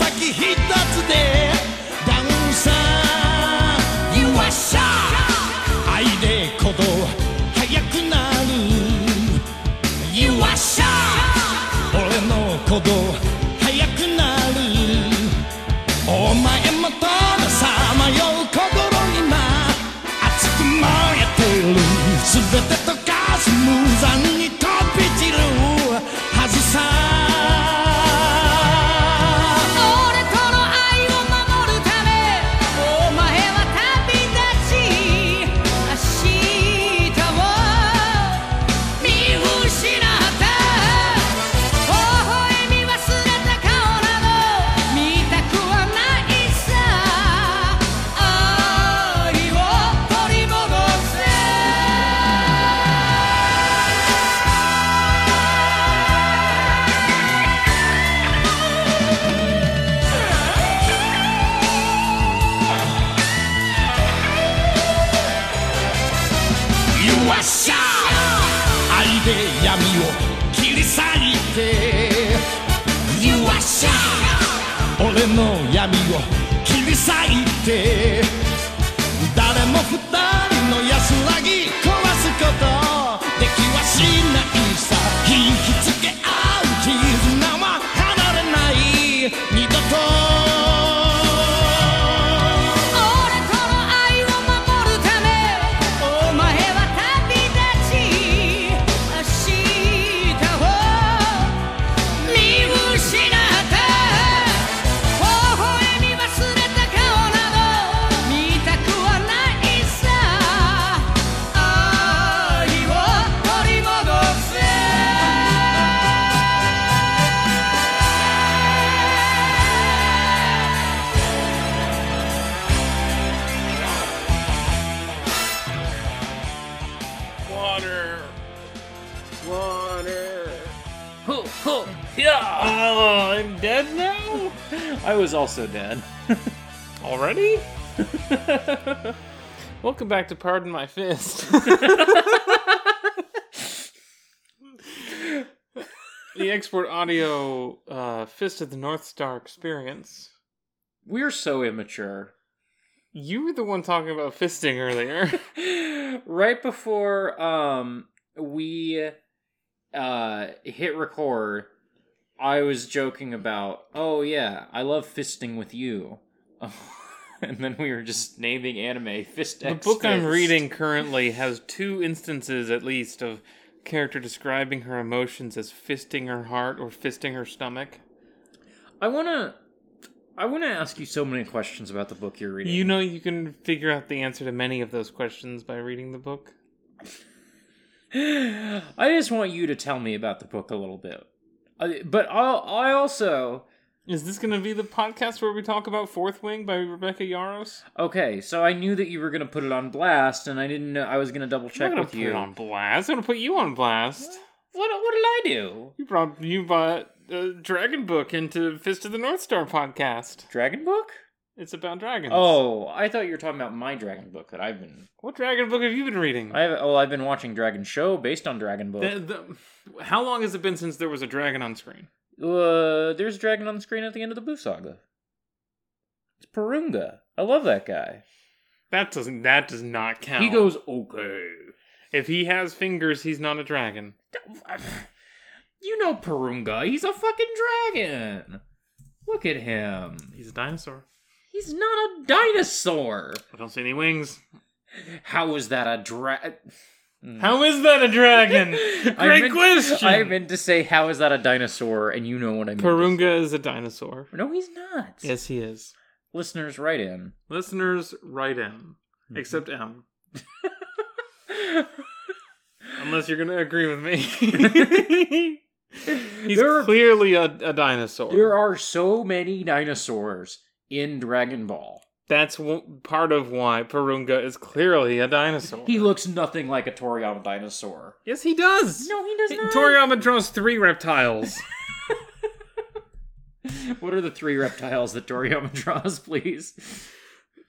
Nossa, hit! day. I was also dead. Already? Welcome back to Pardon My Fist. the export audio uh, Fist of the North Star experience. We're so immature. You were the one talking about fisting earlier. right before um we uh hit record, I was joking about, "Oh yeah, I love fisting with you." and then we were just naming anime fist the X book I'm Fist. reading currently has two instances at least of character describing her emotions as fisting her heart or fisting her stomach. I want to I want to ask you so many questions about the book you're reading. You know you can figure out the answer to many of those questions by reading the book. I just want you to tell me about the book a little bit. I, but I'll, I also Is this going to be the podcast where we talk about Fourth Wing by Rebecca Yarros? okay. So I knew that you were gonna put it on blast, and I didn't know I was gonna double check with put you. it on blast. I'm going to put you on blast. What what did I do? You brought you brought a dragon book into Fist of the North Star podcast. Dragon book? It's about dragons. Oh, I thought you were talking about my dragon book that I've been. what dragon book have you been reading? I have, oh, I've been watching Dragon Show based on Dragon Book. The- the- how long has it been since there was a dragon on screen? Uh, there's a dragon on the screen at the end of the Buu Saga. It's Porunga. I love that guy. That doesn't. That does not count. He goes okay. If he has fingers, he's not a dragon. You know Porunga. He's a fucking dragon. Look at him. He's a dinosaur. He's not a dinosaur. I don't see any wings. How is that a dra? How is that a dragon? I Great meant- question. I meant to say, how is that a dinosaur? And you know what I mean. Porunga is a dinosaur. No, he's not. Yes, he is. Listeners, write in. Listeners, write in. Mm-hmm. Except M. Unless you're going to agree with me. he's are, clearly a, a dinosaur. There are so many dinosaurs in Dragon Ball. That's w- part of why Porunga is clearly a dinosaur. He looks nothing like a Toriyama dinosaur. yes, he does. No, he does not. Toriyama draws three reptiles. What are the three reptiles that Toriyama draws, please?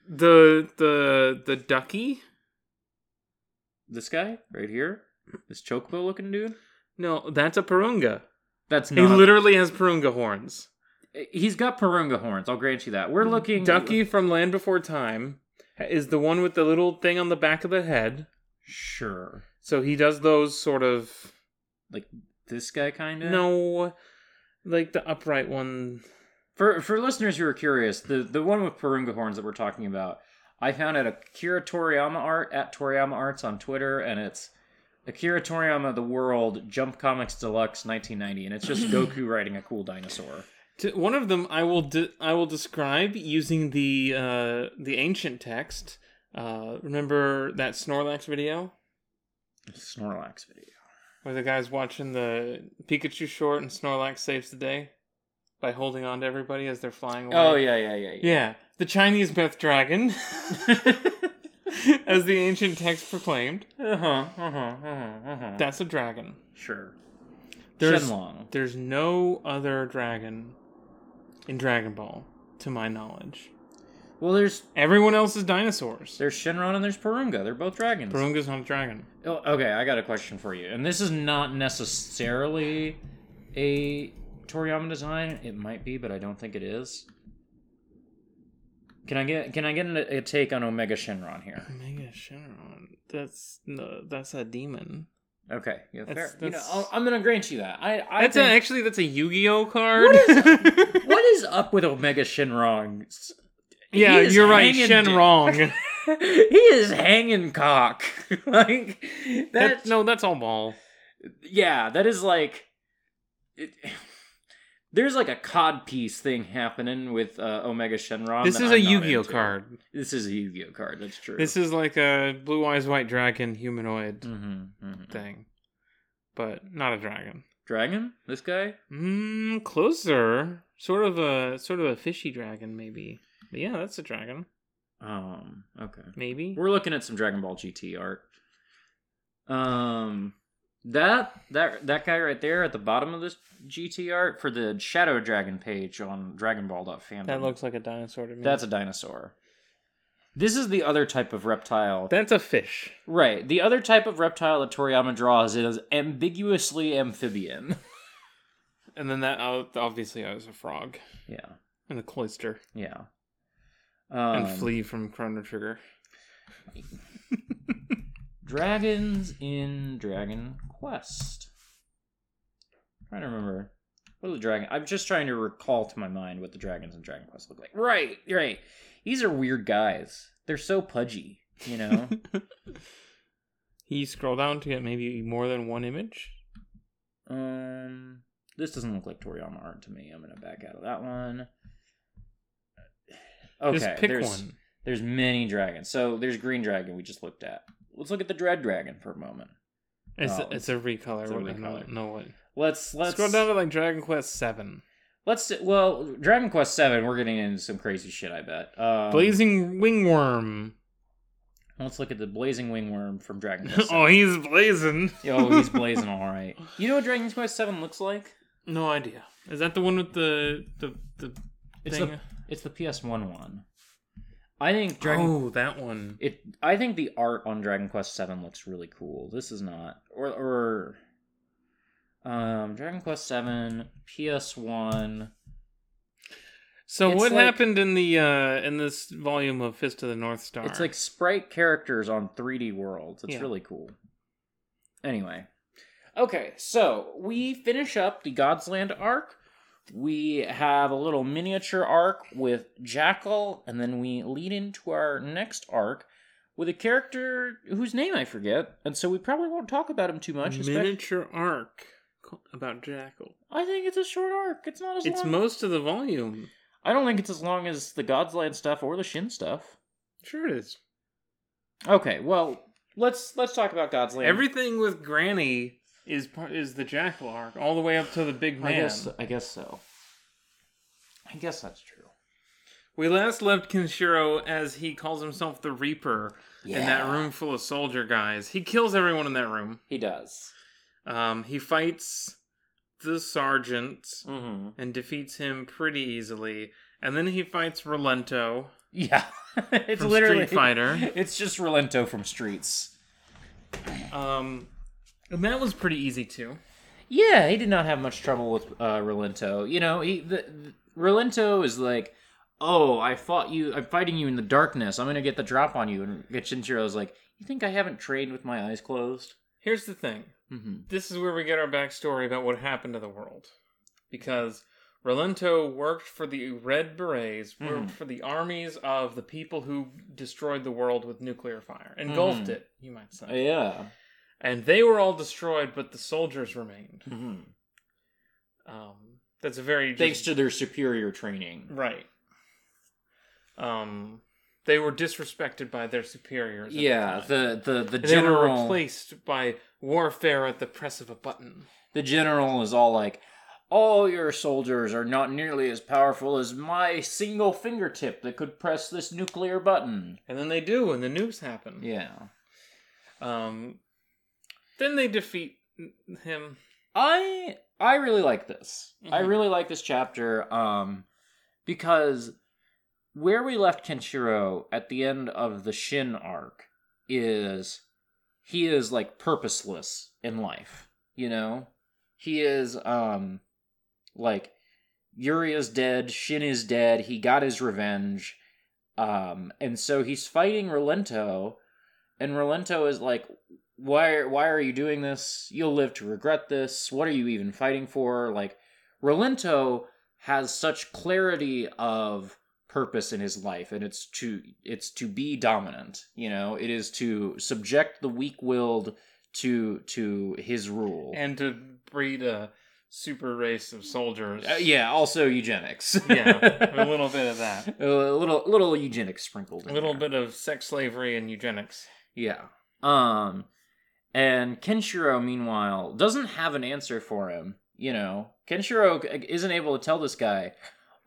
the the the ducky. This guy right here, this chocobo looking dude. No, that's a Porunga. That's not. He not. literally has Porunga horns. He's got Porunga horns. I'll grant you that. We're looking. Ducky from Land Before Time is the one with the little thing on the back of the head. Sure. So he does those sort of Like this guy, kind of. no, like the upright one. For for listeners who are curious, the the one with Porunga horns that we're talking about, I found at Akira Toriyama Art at Toriyama Arts on Twitter, and it's Akira Toriyama of The World Jump Comics Deluxe 1990, and it's just Goku riding a cool dinosaur. To, one of them I will de- I will describe using the uh, the ancient text. Uh, remember that Snorlax video Snorlax video. where the guy's watching the Pikachu short and Snorlax saves the day by holding on to everybody as they're flying away. Oh yeah, yeah, yeah, yeah. Yeah, the Chinese myth dragon, as the ancient text proclaimed. Uh huh. Uh huh. Uh huh. Uh-huh. That's a dragon. Sure. There's Shenlong. there's no other dragon in Dragon Ball, to my knowledge. Well, there's Everyone else is dinosaurs. there's Shenron and there's Porunga. They're both dragons. Porunga's not a dragon. Oh, okay, I got a question for you. And this is not necessarily a Toriyama design. It might be, but I don't think it is. Can I get can I get a, a take on Omega Shenron here? Omega Shenron. That's no, that's a demon. Okay, yeah, fair. That's- You know, I'll- I'm gonna grant you that. I, I That's a, actually that's a Yu-Gi-Oh card. What is- what is up with Omega Shenron? yeah, you're right. hanging Shenrong. he is hanging cock. like that. that, no, that's all ball. yeah, that is like. It, there's like a cod piece thing happening with uh, Omega Shenron. This is a I'm not Yu-Gi-Oh card. This is a Yu-Gi-Oh card. That's true. This is like a blue eyes white dragon humanoid mm-hmm, mm-hmm. thing, but not a dragon. dragon. This guy. Mm, closer. Sort of a sort of a fishy dragon, maybe. But yeah, that's a dragon. Um. Okay. Maybe. We're looking at some Dragon Ball GT art. Um. That that that guy right there at the bottom of this GT art for the Shadow Dragon page on Dragon Ball.fandom. That looks like a dinosaur to me. That's a dinosaur. This is the other type of reptile. that's a fish. right. The other type of reptile that Toriyama draws is ambiguously amphibian. And then that uh, obviously I was a frog yeah. and the cloister Yeah. Um, and Flea from Chrono Trigger. Dragons in Dragon Quest. trying to remember. What are the dragon? I'm just trying to recall to my mind what the dragons in Dragon Quest look like. Right, right. These are weird guys. They're so pudgy, you know. You scroll down to get maybe more than one image. um, this doesn't look like Toriyama art to me. I'm gonna back out of that one. Okay, Just pick there's, one. There's many dragons. So there's Green Dragon we just looked at. Let's look at the Dread Dragon for a moment. It's Oh, it's a recolor. it's a what- no- recolor. No, what? Let's let's Scroll down to like Dragon Quest Seven. Let's well, Dragon Quest Seven. We're getting into some crazy shit. I bet. Um, Blazing Wingworm. Let's look at the Blazing Wingworm from Dragon Quest. oh, he's blazing. Yo, he's blazing all right. You know what Dragon Quest Seven looks like? No idea. Is that the one with the the the It's thing? the it's the PS One one. I think Dragon. Oh, that one. It. I think the art on Dragon Quest Seven looks really cool. This is not, or or. Um, Dragon Quest Seven, PS One. So It's what like- happened in the uh in this volume of Fist of the North Star? It's like sprite characters on 3D worlds. It's Yeah. really cool. Anyway. Okay, so we finish up the God's Land arc. We have a little miniature arc with Jackal, and then we lead into our next arc with a character whose name I forget, and so we probably won't talk about him too much. especially- miniature arc about Jackal. I think it's a short arc. It's not as long. It's long. most of the volume. I don't think it's as long as the God's Land stuff or the Shin stuff. Sure it is. Okay, well, let's let's talk about God's Land. Everything with Granny is part is the Jackal arc, all the way up to the big man. I guess I guess so. I guess that's true. We last left Kenshiro as he calls himself the Reaper in that room full of soldier guys. He kills everyone in that room. He does. Um, he fights the sergeant Mm-hmm. and defeats him pretty easily. And then he fights Rolento Yeah, it's literally Street Fighter. It's just Rolento from Streets. Um, and that was pretty easy too. Yeah, he did not have much trouble with uh, Rolento. You know, he the, the Rolento is like, "Oh, I fought you. I'm fighting you in the darkness. I'm gonna get the drop on you." And Kenshiro's like, "You think I haven't trained with my eyes closed?" Here's the thing. Mm-hmm. This is where we get our backstory about what happened to the world. Because Rolento worked for the Red Berets, worked Mhm. for the armies of the people who destroyed the world with nuclear fire, engulfed Mhm. it, you might say. Yeah. And they were all destroyed, but the soldiers remained. Mm-hmm. Um, that's a very Thanks just- to their superior training. right. Um, they were disrespected by their superiors. the Yeah, time. the the the they were general replaced by warfare at the press of a button. the general is all like, "All your soldiers are not nearly as powerful as my single fingertip that could press this nuclear button." And then they do, and the nukes happen. Yeah. Um, then they defeat him. I I really like this. I Mhm. really like this chapter um because where we left Kenshiro at the end of the Shin arc is he is like purposeless in life, you know? He is um like Yuri is dead, Shin is dead, he got his revenge. Um and so he's fighting Rolento and Rolento is like why why are you doing this? You'll live to regret this. What are you even fighting for? Like Rolento has such clarity of purpose in his life and it's to it's to be dominant, you know? It is to subject the weak-willed to to his rule. and to breed a super race of soldiers. Uh, yeah, also eugenics. yeah, a little bit of that. a little little eugenics sprinkled. A little there. bit of sex slavery and eugenics. Yeah. Um and Kenshiro meanwhile doesn't have an answer for him, you know. Kenshiro isn't able to tell this guy,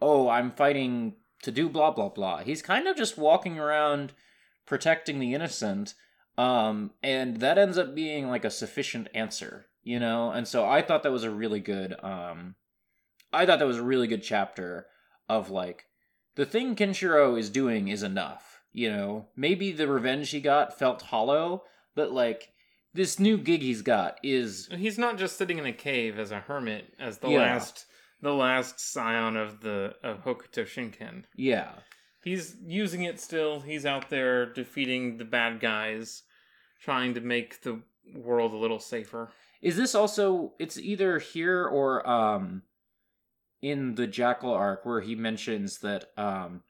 "Oh, I'm fighting to do blah blah blah." He's kind of just walking around protecting the innocent. Um and that ends up being like a sufficient answer, you know? And so I thought that was a really good um I thought that was a really good chapter of like the thing Kenshiro is doing is enough. You know, maybe the revenge he got felt hollow, but like this new gig he's got is He's not just sitting in a cave as a hermit, as the Yeah. last the last scion of the of Hokuto Shinken. yeah, He's using it still. He's out there defeating the bad guys, trying to make the world a little safer. Is this also it's either here or um in the Jackal arc where he mentions that um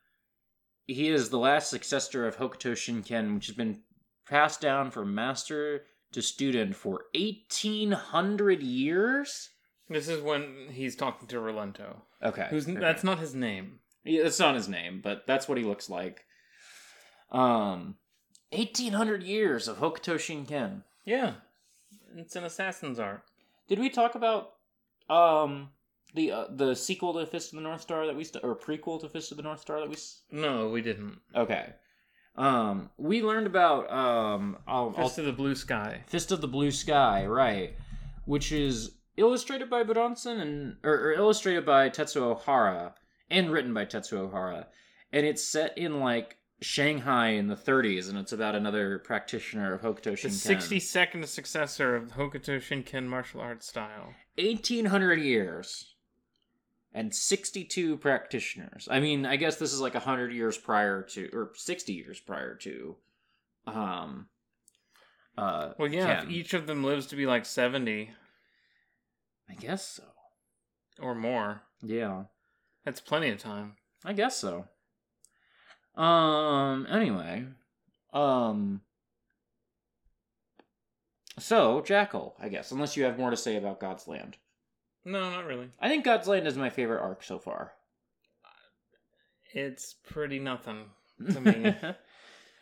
he is the last successor of Hokuto Shinken which has been passed down from master to student for 1800 years? This is when he's talking to Rolento. Okay. Who's okay. that's not his name. Yeah, that's not his name, but that's what he looks like. Um 1800 years of Hokuto Shinken. Yeah, it's an assassin's art. Did we talk about um the uh, the sequel to Fist of the North Star that we st- or prequel to Fist of the North Star that we s- No, we didn't. Okay. Um we learned about um I'll, I'll, Fist of the Blue Sky. Fist of the Blue Sky, right, which is illustrated by Buronson and or, or illustrated by Tetsuo Hara and written by Tetsuo Hara, and it's set in like Shanghai in the 30s, and it's about another practitioner of Hokuto The Shinken. 62nd successor of Hokuto Shinken martial arts style. 1800 years and 62 practitioners. I mean, I guess this is like 100 years prior to or 60 years prior to um uh Well, yeah, if each of them lives to be like 70 I guess so. or more, Yeah. that's plenty of time. I guess so. Um anyway, um so Jackal, I guess, unless you have more to say about God's Land. No, not really. I think God's Land is my favorite arc so far. It's pretty nothing to me.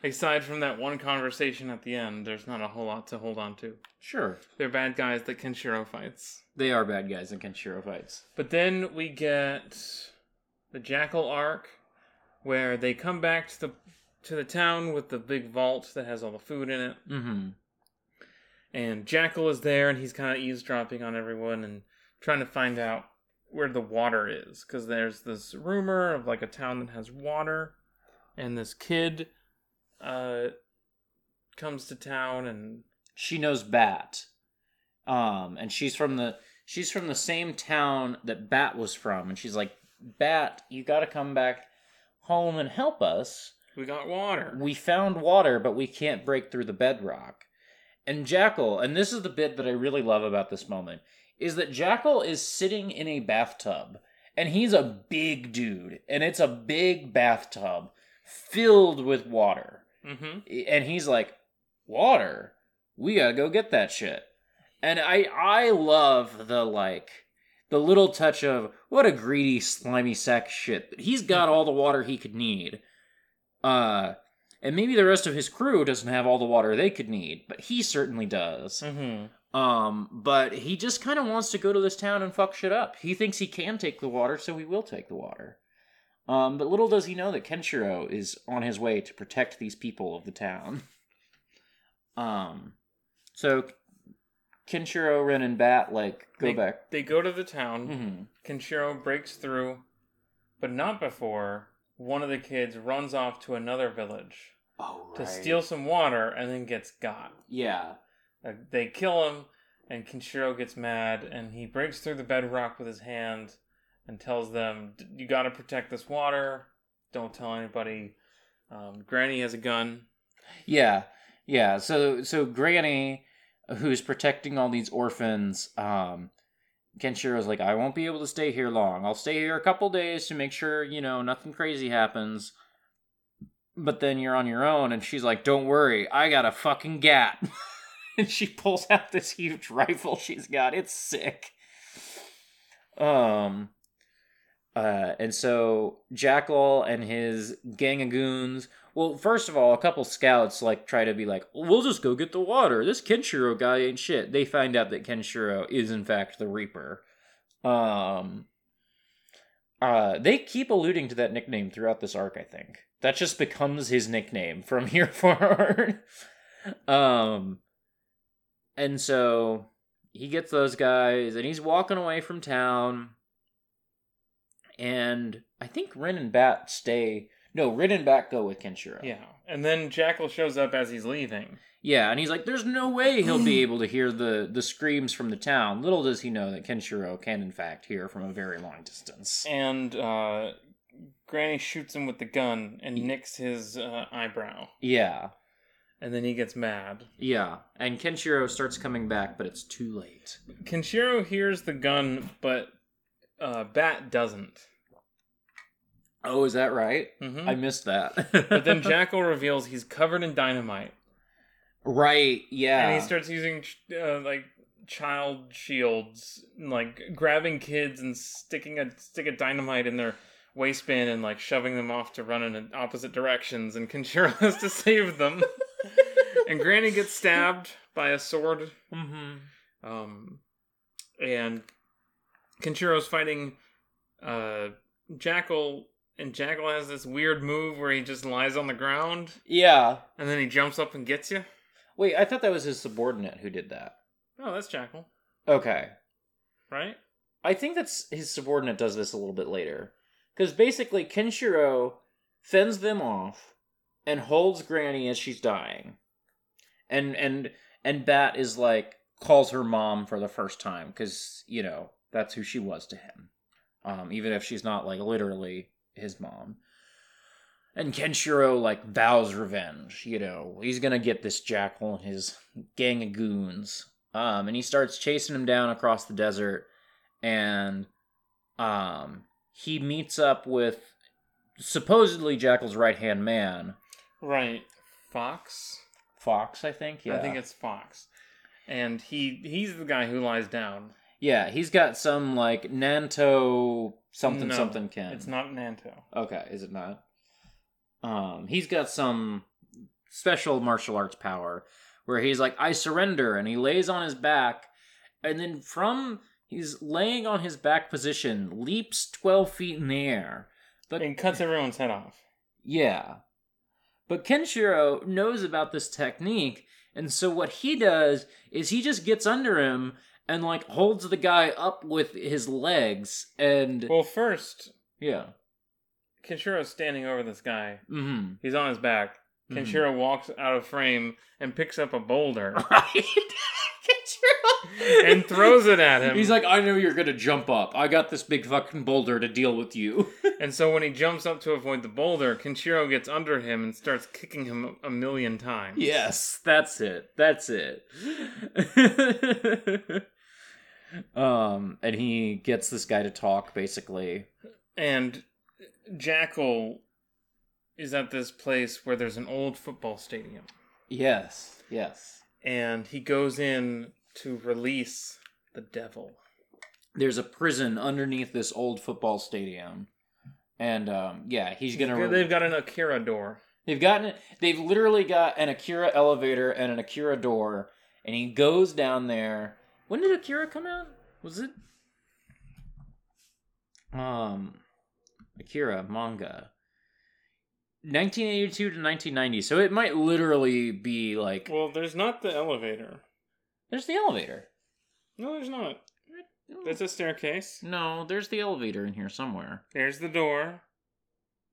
Aside from that one conversation at the end, there's not a whole lot to hold on to. sure. They're bad guys that Kenshiro fights. They are bad guys in Kenshiro fights. But then we get the Jackal arc, where they come back to the to the town with the big vault that has all the food in it, Mm-hmm. and Jackal is there, and he's kind of eavesdropping on everyone and trying to find out where the water is, because there's this rumor of like a town that has water, and this kid uh comes to town and she knows Bat. Um, and she's from the she's from the same town that Bat was from, and she's like, Bat, you got to come back home and help us. We got water. We found water, but we can't break through the bedrock. And Jackal, and this is the bit that I really love about this moment, is that Jackal is sitting in a bathtub, and he's a big dude, and it's a big bathtub filled with water. Mm-hmm. And he's like, Water? We gotta go get that shit. And I I love the like the little touch of what a greedy, slimy sack of shit. He's got all the water he could need. Uh and maybe the rest of his crew doesn't have all the water they could need, but he certainly does. Mm-hmm. Um, but he just kind of wants to go to this town and fuck shit up. He thinks he can take the water, so he will take the water. Um, but little does he know that Kenshiro is on his way to protect these people of the town. Um, so Kenshiro, Ren, and Bat like go they, back. They go to the town. Mhm. Kenshiro breaks through, but not before one of the kids runs off to another village Oh, right. to steal some water and then gets got. Yeah, they kill him, and Kenshiro gets mad, and he breaks through the bedrock with his hand and tells them, "You got to protect this water. Don't tell anybody." Um, Granny has a gun. yeah, yeah. So so Granny, who's protecting all these orphans, um, Kenshiro's like, I won't be able to stay here long. I'll stay here a couple days to make sure you know nothing crazy happens. But then you're on your own, and she's like, "Don't worry, I got a fucking gat." and she pulls out this huge rifle she's got. It's sick. Um, uh, and so Jackal and his gang of goons. Well, first of all, a couple scouts like try to be like, "We'll just go get the water. This Kenshiro guy ain't shit." They find out that Kenshiro is in fact the Reaper. Um, uh, they keep alluding to that nickname throughout this arc. I think that just becomes his nickname from here forward. um, and so he gets those guys, and he's walking away from town. And I think Rin and Bat stay. No, Rin and Bat go with Kenshiro. Yeah, and then Jackal shows up as he's leaving. Yeah, and he's like, "There's no way he'll be able to hear the the screams from the town." Little does he know that Kenshiro can, in fact, hear from a very long distance. And uh, Granny shoots him with the gun and nicks his uh, eyebrow. Yeah, And then he gets mad. yeah, and Kenshiro starts coming back, but it's too late. Kenshiro hears the gun, but uh, Bat doesn't. Oh, is that right? Mhm. I missed that. But then Jackal reveals he's covered in dynamite, right? Yeah, and he starts using uh, like child shields, like grabbing kids and sticking a stick of dynamite in their waistband and like shoving them off to run in opposite directions. And Kenshiro has to save them. and Granny gets stabbed by a sword. hmm Um, and Kenshiro's fighting uh, Jackal, and Jackal has this weird move where he just lies on the ground Yeah. and then he jumps up and gets you. Wait, I thought that was his subordinate who did that. Oh, that's Jackal, Okay. right? I think that's his subordinate does this a little bit later. Because basically, Kenshiro fends them off and holds Granny as she's dying. And and and Bat is like calls her mom for the first time because you know that's who she was to him, um, even if she's not like literally his mom. And Kenshiro like vows revenge. You know he's gonna get this jackal and his gang of goons. Um, and he starts chasing him down across the desert, and um, he meets up with supposedly Jackal's right hand man, Right. Fox. Fox. I think. Yeah, I think it's Fox, and he he's the guy who lies down. yeah. He's got some like Nanto something No, something Ken. It's not Nanto. Okay, is it not? Um, he's got some special martial arts power where he's like, I surrender, and he lays on his back, and then from he's laying on his back position, leaps twelve feet in the air. But And cuts everyone's head off. yeah. But Kenshiro knows about this technique, and so what he does is he just gets under him and like holds the guy up with his legs and Well, first, yeah. Kenshiro's standing over this guy. Mhm. He's on his back. Mhm. Kenshiro walks out of frame and picks up a boulder. Right? and throws it at him. He's like, I know you're gonna jump up. I got this big fucking boulder to deal with you. and so when he jumps up to avoid the boulder, Kenshiro gets under him and starts kicking him a million times. yes, that's it. That's it. um, and he gets this guy to talk, basically. And Jackal is at this place where there's an old football stadium. Yes, yes. And he goes in to release the devil. There's a prison underneath this old football stadium. And um, yeah, he's gonna. They've got an Akira door. They've gotten it. they've literally got an Akira elevator and an Akira door, and he goes down there. When did Akira come out? Was it um Akira manga? 1982 to 1990. So it might literally be like Well, there's not the elevator. there's the elevator. No, there's not. Mm. There's a staircase. No, there's the elevator in here somewhere. There's the door.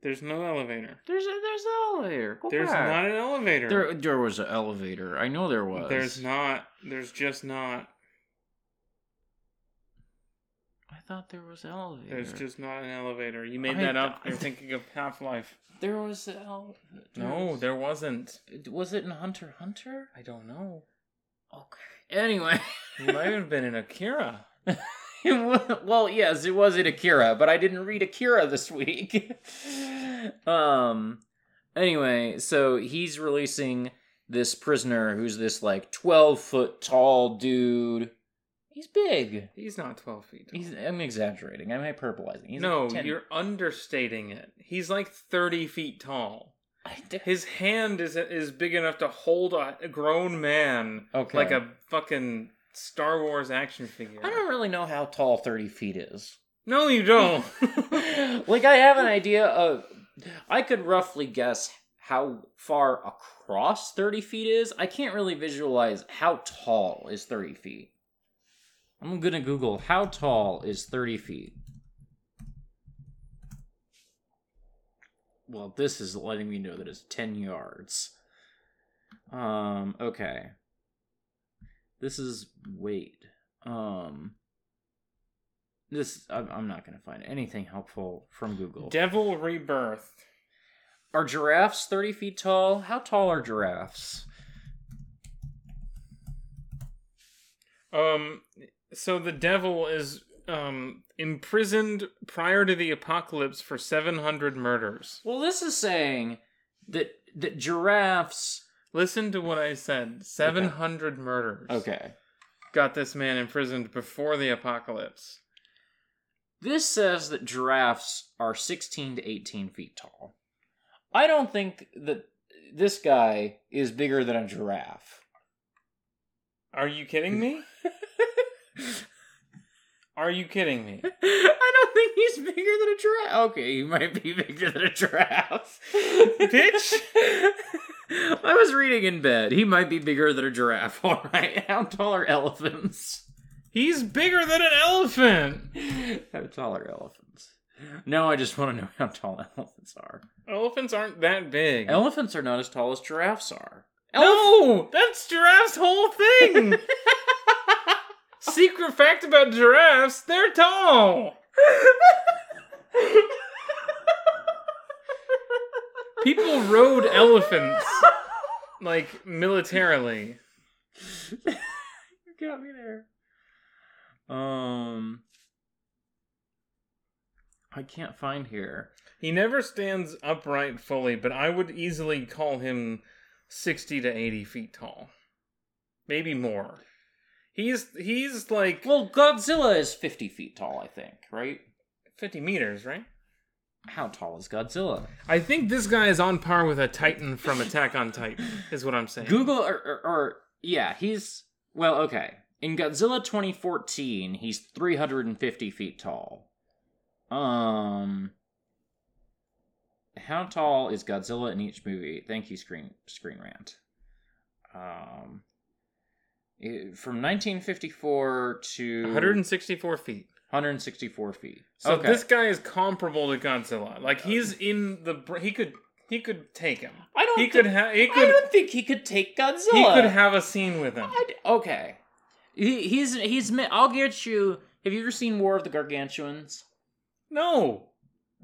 There's no elevator. There's a, there's the elevator. Go There's back. not an elevator. There there was an elevator. I know there was. There's not. There's just not. I thought there was an elevator. There's just not an elevator. You made I- that up. You're thinking of Half Life. There was an elevator. No, there wasn't. Was it in Hunter Hunter? I don't know. Okay. Anyway. It might have been in Akira. Well, yes, it was in Akira, but I didn't read Akira this week. um. Anyway, so he's releasing this prisoner who's this like twelve foot tall dude. He's big. He's not 12 feet tall. He's. I'm exaggerating. I'm hyperbolizing. He's no, like 10. you're understating it. He's like 30 feet tall. I d- His hand is is big enough to hold a, a grown man Okay. like a fucking Star Wars action figure. I don't really know how tall thirty feet is. No, you don't. like I have an idea of I could roughly guess how far across 30 feet is. I can't really visualize how tall is 30 feet. I'm gonna Google how tall is 30 feet. Well, this is letting me know that it's 10 yards. Um, okay. This is weight. Um, this I'm, I'm not gonna find anything helpful from Google. Devil Rebirth. Are giraffes 30 feet tall? How tall are giraffes? Um, so the devil is um imprisoned prior to the apocalypse for 700 murders. Well, this is saying that that giraffes. Listen to what I said. 700 murders. Okay. Got this man imprisoned before the apocalypse. This says that giraffes are 16 to 18 feet tall. I don't think that this guy is bigger than a giraffe. Are you kidding me? Are you kidding me? I don't think he's bigger than a giraffe. Okay, he might be bigger than a giraffe. Bitch. I was reading in bed. He might be bigger than a giraffe. All right. How tall are elephants? He's bigger than an elephant. How tall are elephants? No, I just want to know how tall elephants are. Elephants aren't that big. Elephants are not as tall as giraffes are. no, that's giraffe's whole thing. Secret fact about giraffes: they're tall. People rode elephants like militarily. you got me there. Um, I can't find here. He never stands upright fully, but I would easily call him 60 to 80 feet tall. Maybe more. He's he's like Well, Godzilla is 50 feet tall, I think, right? 50 meters, right? How tall is Godzilla? I think this guy is on par with a Titan from Attack on Titan, is what I'm saying. Google, or, or, or yeah, he's, well, okay. In Godzilla 2014, he's 350 feet tall. Um, how tall is Godzilla in each movie? Thank you, Screen Screen Rant. Um, from 1954 to 164 feet. 164 feet. So okay. this guy is comparable to Godzilla. Like he's in the he could he could take him. I don't. He thi- could have he I could don't think he could take Godzilla. he could have a scene with him. I d- okay. He, he's he's. mi- I'll get you. Have you ever seen War of the Gargantuans? No.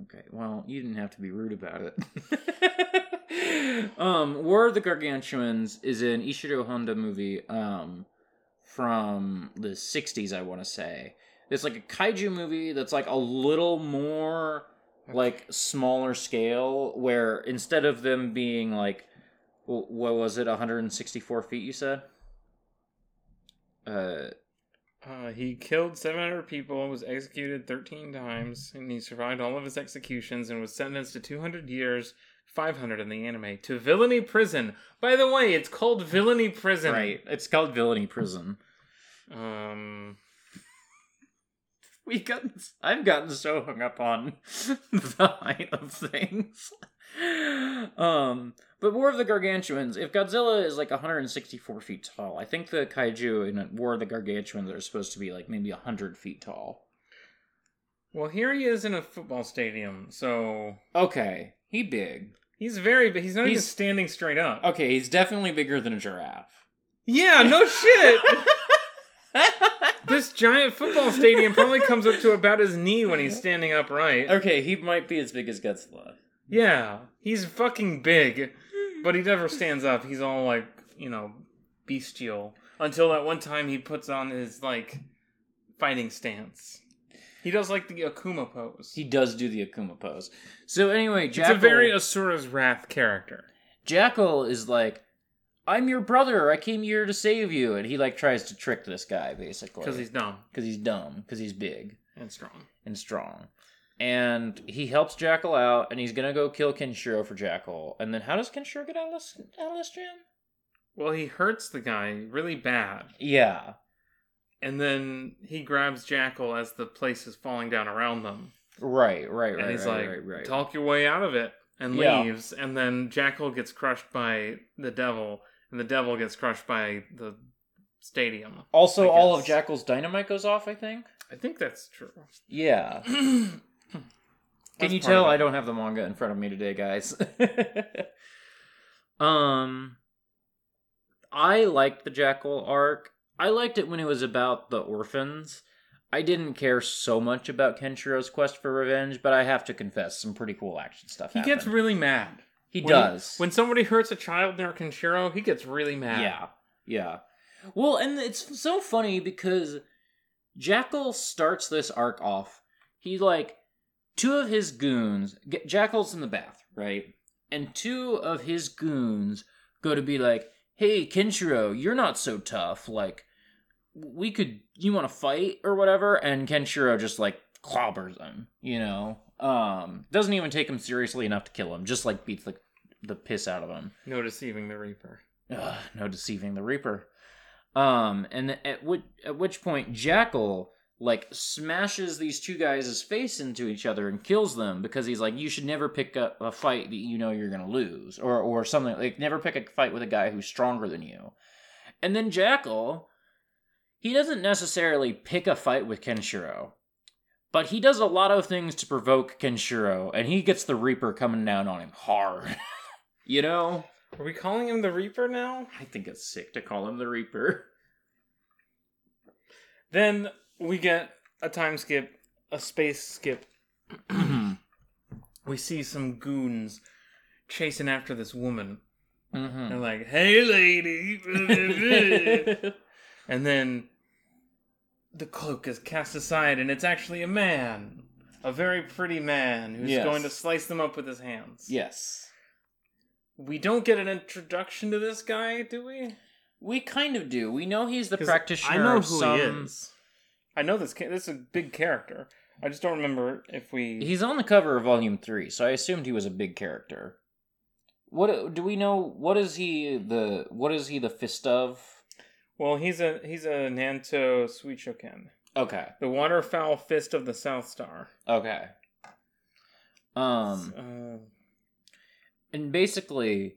Okay, well, you didn't have to be rude about it. um, War of the Gargantuans is an Ishiro Honda movie um, from the 60s, I want to say. It's like a kaiju movie that's like a little more like smaller scale, where instead of them being like, what was it, 164 feet, you said? Uh, Uh, he killed 700 people, was executed 13 times, and he survived all of his executions and was sentenced to 200 years, 500 in the anime, to Villainy Prison. By the way, it's called Villainy Prison. right. It's called Villainy Prison. Um, We've gotten. I've gotten so hung up on the height of things. Um, but War of the Gargantuans. If Godzilla is like 164 feet tall, I think the kaiju in War of the Gargantuans are supposed to be like maybe 100 feet tall. well, here he is in a football stadium, so Okay, he big. he's very big. He's not even standing straight up. Okay, he's definitely bigger than a giraffe. Yeah, no shit. this giant football stadium probably comes up to about his knee when he's standing upright. okay, he might be as big as Godzilla. Yeah, he's fucking big, but he never stands up. He's all like, you know, bestial. Until that one time he puts on his like fighting stance. He does like the Akuma pose. He does do the Akuma pose. So anyway, it's Jackal. a very Asura's Wrath character. Jackal is like, I'm your brother. I came here to save you, and he like tries to trick this guy basically Because he's dumb because he's dumb because he's big and strong. and strong, and he helps Jackal out, and he's gonna go kill Kenshiro for Jackal. And then how does Kenshiro get out of this out of this jam? Well, he hurts the guy really bad. Yeah, And then he grabs Jackal as the place is falling down around them. right, right, right. and he's right, like, right, right. "Talk your way out of it," and Yeah. leaves. And then Jackal gets crushed by the devil, and the devil gets crushed by the stadium. Also, all of. Jackal's dynamite goes off. I think. I think that's true. Yeah. Can That's you tell. I don't have the manga in front of me today, guys? um I liked the Jackal arc. I liked it when it was about the orphans. I didn't care so much about Kenshiro's quest for revenge, but I have to confess some pretty cool action stuff He happened. gets really mad. He When- does. When somebody hurts a child near Kenshiro, he gets really mad. Yeah. Yeah. Well, and it's so funny because Jackal starts this arc off. He like two of his goons. G- Jackal's in the bath, right? And two of his goons go to be like, "Hey, Kenshiro, you're not so tough. Like, we could. You want to fight or whatever?" And Kenshiro just like clobbers him. You know, um, doesn't even take him seriously enough to kill him. Just like beats the the piss out of him. No deceiving the Reaper. Ugh, no deceiving the Reaper. Um, and at which at which point Jackal like smashes these two guys' face into each other and kills them because he's like, you should never pick up a fight that you know you're gonna lose, or or something like never pick a fight with a guy who's stronger than you. And then Jackal, he doesn't necessarily pick a fight with Kenshiro, but he does a lot of things to provoke Kenshiro, and he gets the Reaper coming down on him hard. you know. Are we calling him the Reaper now? I think it's sick to call him the Reaper. Then we get a time skip, a space skip. we see some goons chasing after this woman. Mm-hmm. They're like, "Hey, lady!" and then the cloak is cast aside, and it's actually a man, a very pretty man who's Yes. going to slice them up with his hands. yes. We don't get an introduction to this guy, do we? We kind of do. We know he's the practitioner I know who some... he is. I know this. ca- This is a big character. I just don't remember if we. He's on the cover of Volume 3, so I assumed he was a big character. What do we know? What is he the what is he the fist of? Well, he's a he's a Nanto Suichoken, Okay. the waterfowl fist of the South Star. Okay. Um Uh, and basically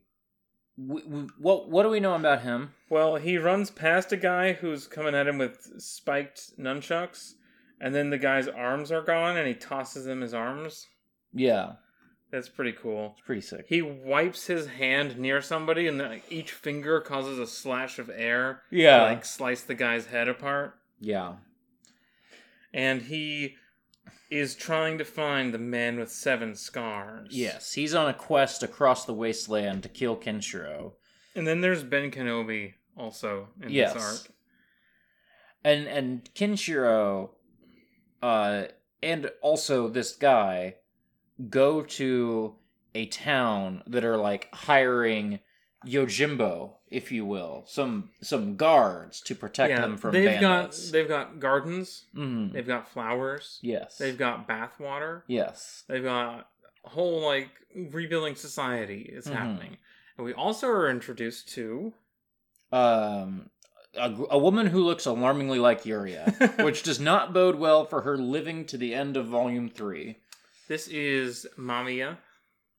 we, we, what what do we know about him? well, he runs past a guy who's coming at him with spiked nunchucks, and then the guy's arms are gone, and he tosses him his arms. Yeah. That's pretty cool. It's pretty sick. He wipes his hand near somebody, and then like, each finger causes a slash of air Yeah. to like slice the guy's head apart. Yeah. And he is trying to find the man with seven scars. Yes, he's on a quest across the wasteland to kill Kenshiro. And then there's Ben Kenobi also in Yes. this arc. And and Kenshiro uh and also this guy go to a town that are like hiring Yojimbo, if you will, some some guards to protect them from they've bandits. got they've got gardens, Mhm. they've got flowers, Yes. they've got bath water, yes. they've got a whole like rebuilding society is Mhm. happening. And we also are introduced to Um a, a woman who looks alarmingly like Yuria, which does not bode well for her living to the end of volume 3. this is Mamiya.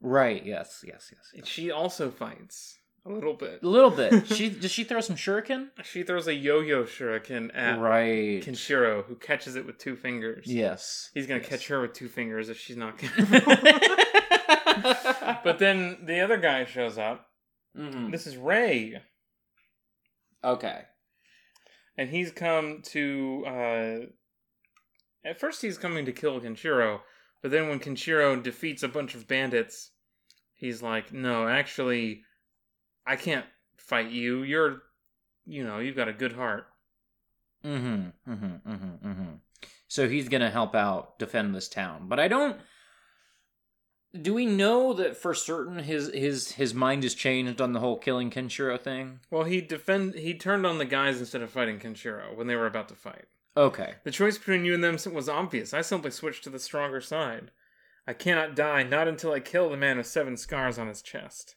Right, yes, yes, yes. yes. She also fights a little bit. A little bit. She does she throw some shuriken? She throws a yo-yo shuriken at right. Kenshiro, who catches it with two fingers. Yes. He's gonna Yes. catch her with two fingers if she's not careful. but then the other guy shows up. Mhm. This is Ray, Okay. and he's come to. uh At first, he's coming to kill Kenshiro, but then when Kenshiro defeats a bunch of bandits, he's like, "No, actually, I can't fight you. You're, you know, you've got a good heart." Mm-hmm. Mm-hmm. Mm-hmm. Mm-hmm. So he's gonna help out defend this town. But I don't do we know that for certain his his his mind is changed on the whole killing Kenshiro thing? Well, he defend he turned on the guys instead of fighting Kenshiro when they were about to fight. Okay. The choice between you and them was obvious. I simply switched to the stronger side. I cannot die, not until I kill the man with seven scars on his chest.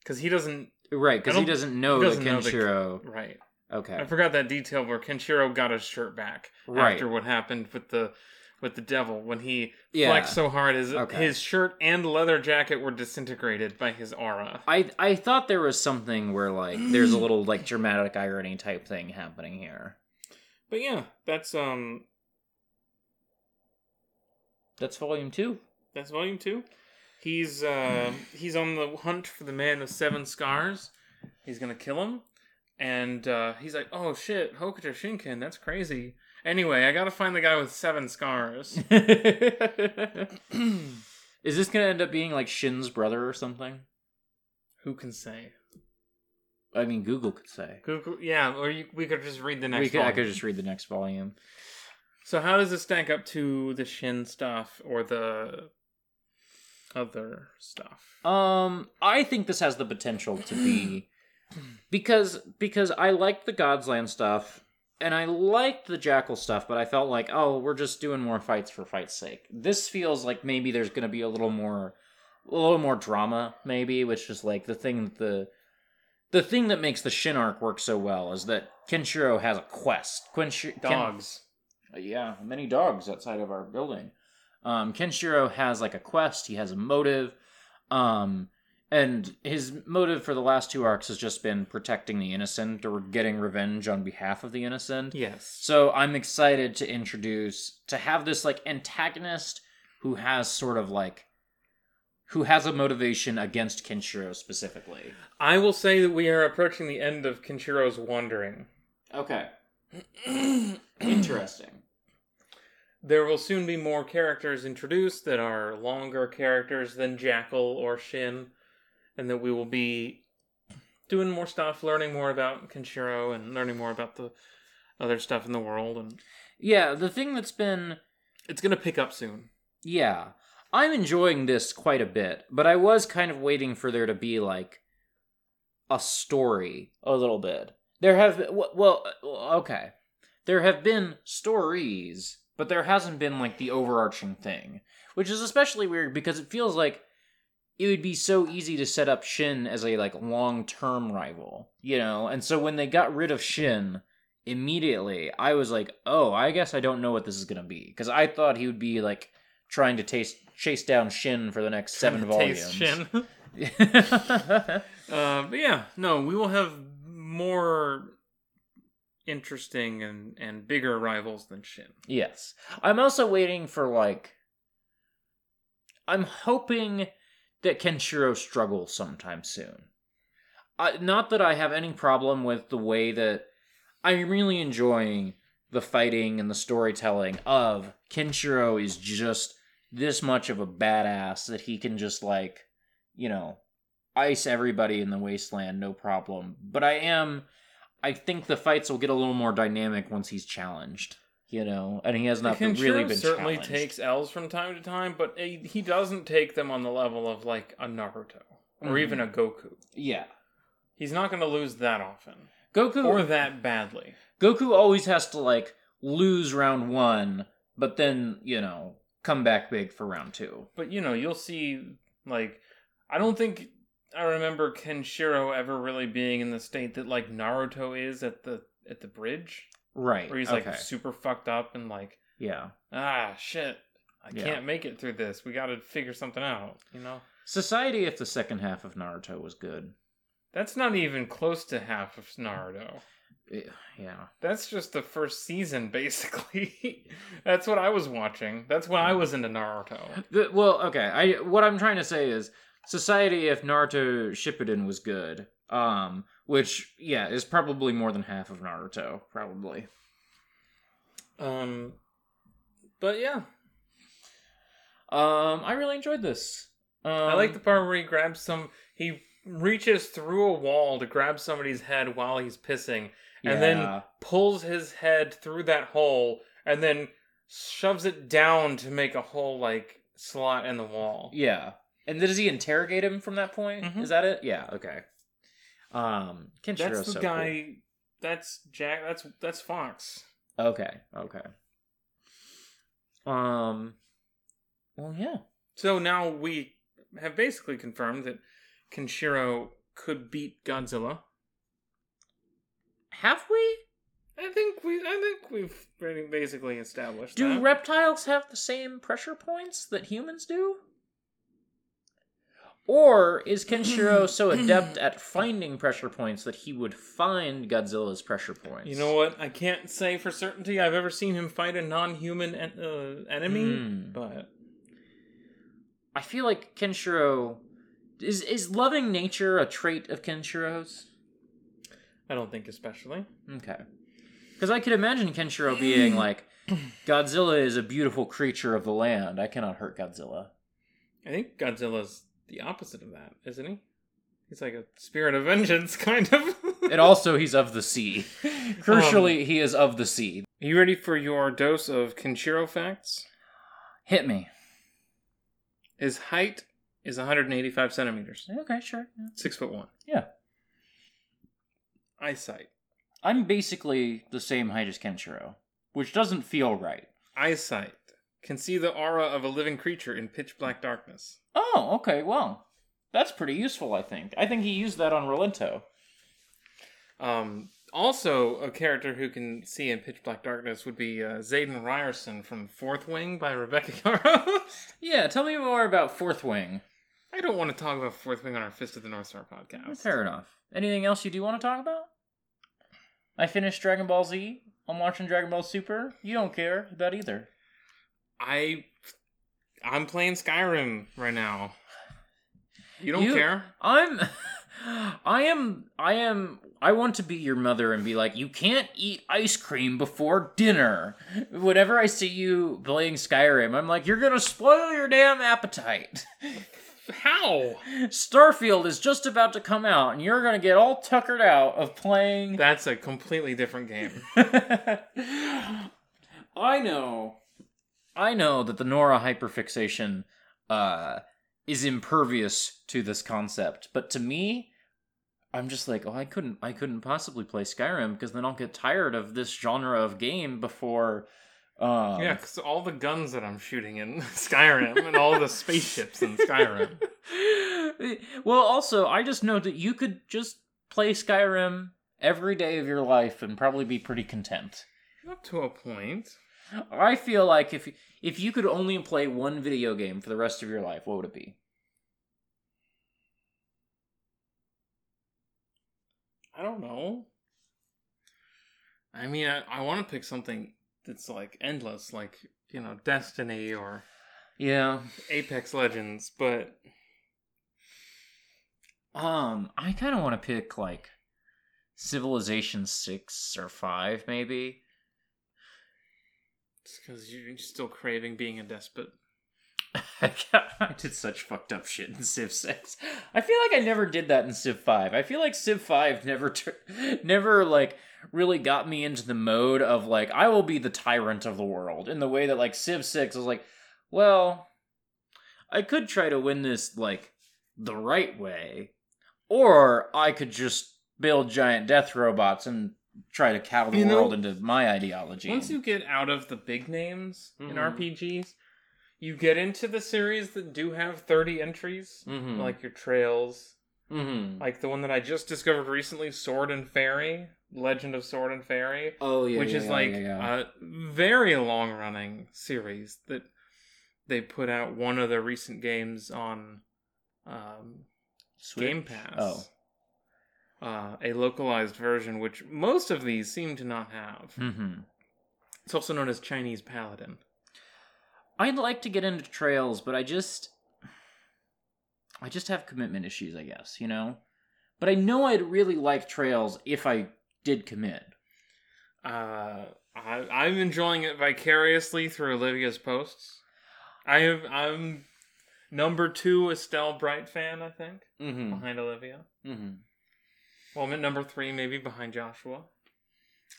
Because he doesn't. Right, because he doesn't know he doesn't that know Kenshiro. Right. Okay. I forgot that detail where Kenshiro got his shirt back Right. after what happened with the with the devil when he Yeah. flexed so hard his Okay. his shirt and leather jacket were disintegrated by his aura. I I thought there was something where like there's a little like dramatic irony type thing happening here. But yeah, that's um That's volume two. That's volume two. He's uh, he's on the hunt for the man with seven scars. He's gonna kill him, and uh, he's like, "Oh shit, Hokuto Shinken, that's crazy." Anyway, I gotta find the guy with seven scars. Is this gonna end up being like Shin's brother or something? Who can say? I mean, Google could say. Google, yeah, or you, we could just read the next. We could, I could just read the next volume. So how does this stack up to the Shin stuff or the other stuff? Um, I think this has the potential to be because because I liked the Godsland stuff and I liked the Jackal stuff, but I felt like oh, we're just doing more fights for fight's sake. This feels like maybe there's going to be a little more a little more drama, maybe, which is like the thing that the the thing that makes the Shin arc work so well is that Kenshiro has a quest. Kenshi- Ken- Dogs. yeah, many dogs outside of our building. Um, Kenshiro has like a quest. He has a motive, um, and his motive for the last two arcs has just been protecting the innocent or getting revenge on behalf of the innocent. Yes. So I'm excited to introduce to have this like antagonist who has sort of like who has a motivation against Kenshiro specifically. I will say that we are approaching the end of Kenshiro's wandering. Okay. Interesting. There will soon be more characters introduced that are longer characters than Jackal or Shin, and that we will be doing more stuff, learning more about Kenshiro, and learning more about the other stuff in the world. And Yeah, the thing that's been it's gonna pick up soon. Yeah. I'm enjoying this quite a bit, but I was kind of waiting for there to be like a story a little bit. There have been, well, okay. There have been stories, but there hasn't been like the overarching thing, which is especially weird because it feels like it would be so easy to set up Shin as a like long-term rival, you know? And so when they got rid of Shin, immediately I was like, "Oh, I guess I don't know what this is going to be." Cuz I thought he would be like trying to taste chase down Shin for the next 7 volumes. Taste Shin. uh, but yeah, no, we will have more interesting and and bigger rivals than Shin. yes. I'm also waiting for like I'm hoping that Kenshiro struggles sometime soon. Not that I have any problem with the way that I'm really enjoying the fighting and the storytelling of Kenshiro is just this much of a badass that he can just like, you know, ice everybody in the wasteland no problem. But I am I think the fights will get a little more dynamic once he's challenged, you know, and he has not been- really been certainly challenged. takes L's from time to time, but he doesn't take them on the level of like a Naruto or Mhm. even a Goku. yeah. He's not going to lose that often Goku or that badly. Goku always has to like lose round 1, but then, you know, come back big for round 2. But you know, you'll see like I don't think I remember Kenshiro ever really being in the state that like Naruto is at the at the bridge, Right. where he's okay. like super fucked up and like yeah. ah shit, I Yeah. can't make it through this. We got to figure something out. You know, Society if the second half of Naruto was good. that's not even close to half of Naruto. Eh, Yeah. That's just the first season, basically. That's what I was watching. That's when I was into Naruto. The, well, okay. I what I'm trying to say is society if Naruto Shippuden was good. Um, which yeah is probably more than half of Naruto, probably. Um, but yeah, Um, I really enjoyed this. Um, I like the part where he grabs some. He reaches through a wall to grab somebody's head while he's pissing, and then pulls his head through that hole, and then shoves it down to make a hole like slot in the wall. Yeah. And does he interrogate him from that point? Mhm. Is that it? Yeah. Okay. Um, Kenshiro's That's the so guy. That's Jack. That's that's Fox. Okay. Okay. Um. Well, yeah. So now we have basically confirmed that Kenshiro could beat Godzilla. Have we? I think we. I think we've pretty basically established Do that. reptiles have the same pressure points that humans do? Or is Kenshiro so adept at finding pressure points that he would find Godzilla's pressure points? You know what? I can't say for certainty I've ever seen him fight a non-human en- uh, enemy, Hmm. but I feel like Kenshiro is is loving nature a trait of Kenshiro's? I don't think especially. Okay. Because I could imagine Kenshiro being like, Godzilla is a beautiful creature of the land. I cannot hurt Godzilla. I think Godzilla's the opposite of that, isn't he? He's like a spirit of vengeance, kind of. And also, he's of the sea. Um, Crucially, he is of the sea. Are you ready for your dose of Kenshiro facts? Hit me. His height is 185 centimeters, Okay, sure. yeah. six foot one. Yeah. Eyesight. I'm basically the same height as Kenshiro, which doesn't feel right. Eyesight. Can see the aura of a living creature in pitch black darkness. Oh, okay, well. That's pretty useful, I think. I think he used that on Rolento. Um, also, a character who can see in pitch black darkness would be uh, Xaden Riorson from Fourth Wing by Rebecca Yarros. Yeah, tell me more about Fourth Wing. I don't want to talk about Fourth Wing on our Fist of the North Star podcast. Fair enough. Anything else you do want to talk about? I finished Dragon Ball Z. I'm watching Dragon Ball Super. You don't care about either. I, I'm playing Skyrim right now. You don't You- care? I'm I am I am I want to be your mother and be like, you can't eat ice cream before dinner. Whenever I see you playing Skyrim, I'm like, you're gonna spoil your damn appetite. How? Starfield is just about to come out, and you're gonna get all tuckered out of playing That's a completely different game. I know. I know that the Nora hyperfixation uh, is impervious to this concept, but to me, I'm just like, oh, I couldn't, I couldn't possibly play Skyrim because then I'll get tired of this genre of game before. Um, yeah, because all the guns that I'm shooting in Skyrim and all the spaceships in Skyrim. well, also, I just know that you could just play Skyrim every day of your life and probably be pretty content. Up to a point. I feel like if if you could only play one video game for the rest of your life, what would it be? I don't know. I mean, I, I want to pick something that's like endless, like, you know, Destiny or Yeah, Apex Legends, but Um, I kind of want to pick like Civilization six or five, maybe. It's because you're still craving being a despot. I did such fucked up shit in Civ 6. I feel like I never did that in Civ 5. I feel like Civ 5 never tur- never like really got me into the mode of like I will be the tyrant of the world in the way that like Civ 6 was like, well, I could try to win this like the right way or I could just build giant death robots and try to cow the You know, world into my ideology. Once you get out of the big names in Mhm. RPGs, you get into the series that do have 30 entries, Mhm. like your Trails, Mhm. like the one that I just discovered recently, Sword and Fairy, Legend of Sword and Fairy, oh yeah, which yeah, is yeah, like yeah, yeah. a very long running series that they put out one of the recent games on um, Game Pass. Oh. Uh, a localized version, which most of these seem to not have. Mm-hmm. It's also known as Chinese Paladin. I'd like to get into trails, but I just I just have commitment issues, I guess, you know? But I know I'd really like trails if I did commit. Uh, I, I'm enjoying it vicariously through Olivia's posts. I have, I'm number two Estelle Bright fan, I think, Mm-hmm. behind Olivia. Mm-hmm. Well, I'm at number three, maybe behind Joshua.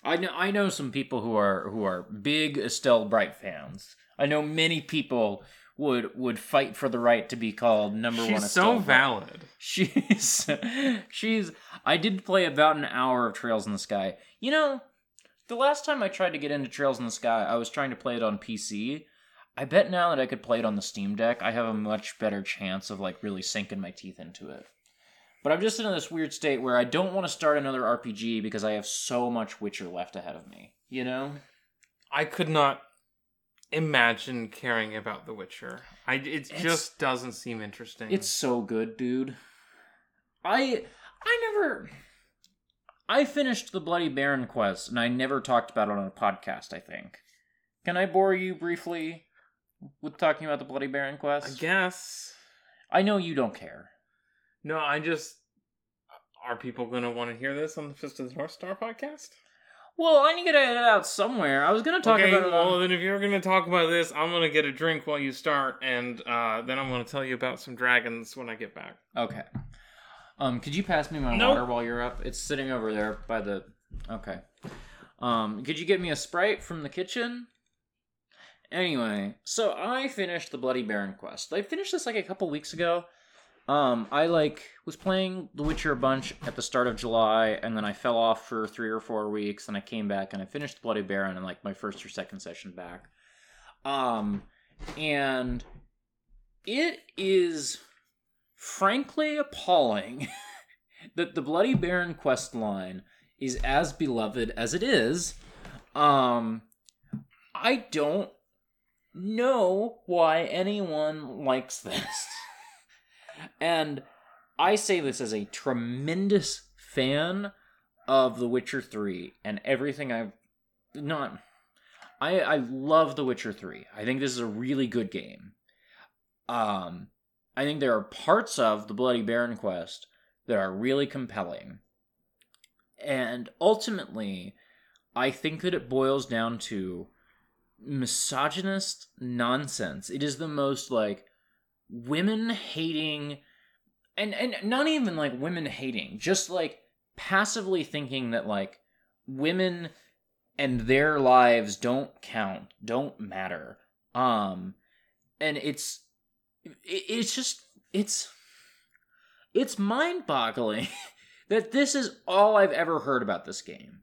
I know I know some people who are who are big Estelle Bright fans. I know many people would would fight for the right to be called number She's one. so Estelle Bright. She's so valid. She's she's I did play about an hour of Trails in the Sky. You know, the last time I tried to get into Trails in the Sky, I was trying to play it on PC. I bet now that I could play it on the Steam Deck, I have a much better chance of like really sinking my teeth into it. But I'm just in this weird state where I don't want to start another RPG because I have so much Witcher left ahead of me. You know? I could not imagine caring about The Witcher. I, it It's- just doesn't seem interesting. It's so good, dude. I I never I finished the Bloody Baron quest and I never talked about it on a podcast, I think. Can I bore you briefly with talking about the Bloody Baron quest? I guess. I know you don't care. No, I just. Are people going to want to hear this on the Fist of the North Star podcast? Well, I need to get it out somewhere. I was gonna talk okay, about it well, on then if you're going to talk about this, I'm going to get a drink while you start, and uh, then I'm going to tell you about some dragons when I get back. Okay. Um, could you pass me my Nope. water while you're up? It's sitting over there by the. Okay. Um, could you get me a sprite from the kitchen? Anyway, so I finished the Bloody Baron quest. I finished this like a couple weeks ago. Um, I like was playing The Witcher a bunch at the start of July, and then I fell off for three or four weeks, and I came back and I finished Bloody Baron in like my first or second session back. Um, and it is frankly appalling that the Bloody Baron quest line is as beloved as it is. Um, I don't know why anyone likes this. and I say this as a tremendous fan of The Witcher 3 and everything I've not I I love The Witcher 3. I think this is a really good game. Um I think there are parts of the Bloody Baron quest that are really compelling. And ultimately, I think that it boils down to misogynist nonsense. It is the most like women hating and and not even like women hating, just like passively thinking that like women and their lives don't count, don't matter. Um and it's it, it's just it's it's mind-boggling that this is all I've ever heard about this game.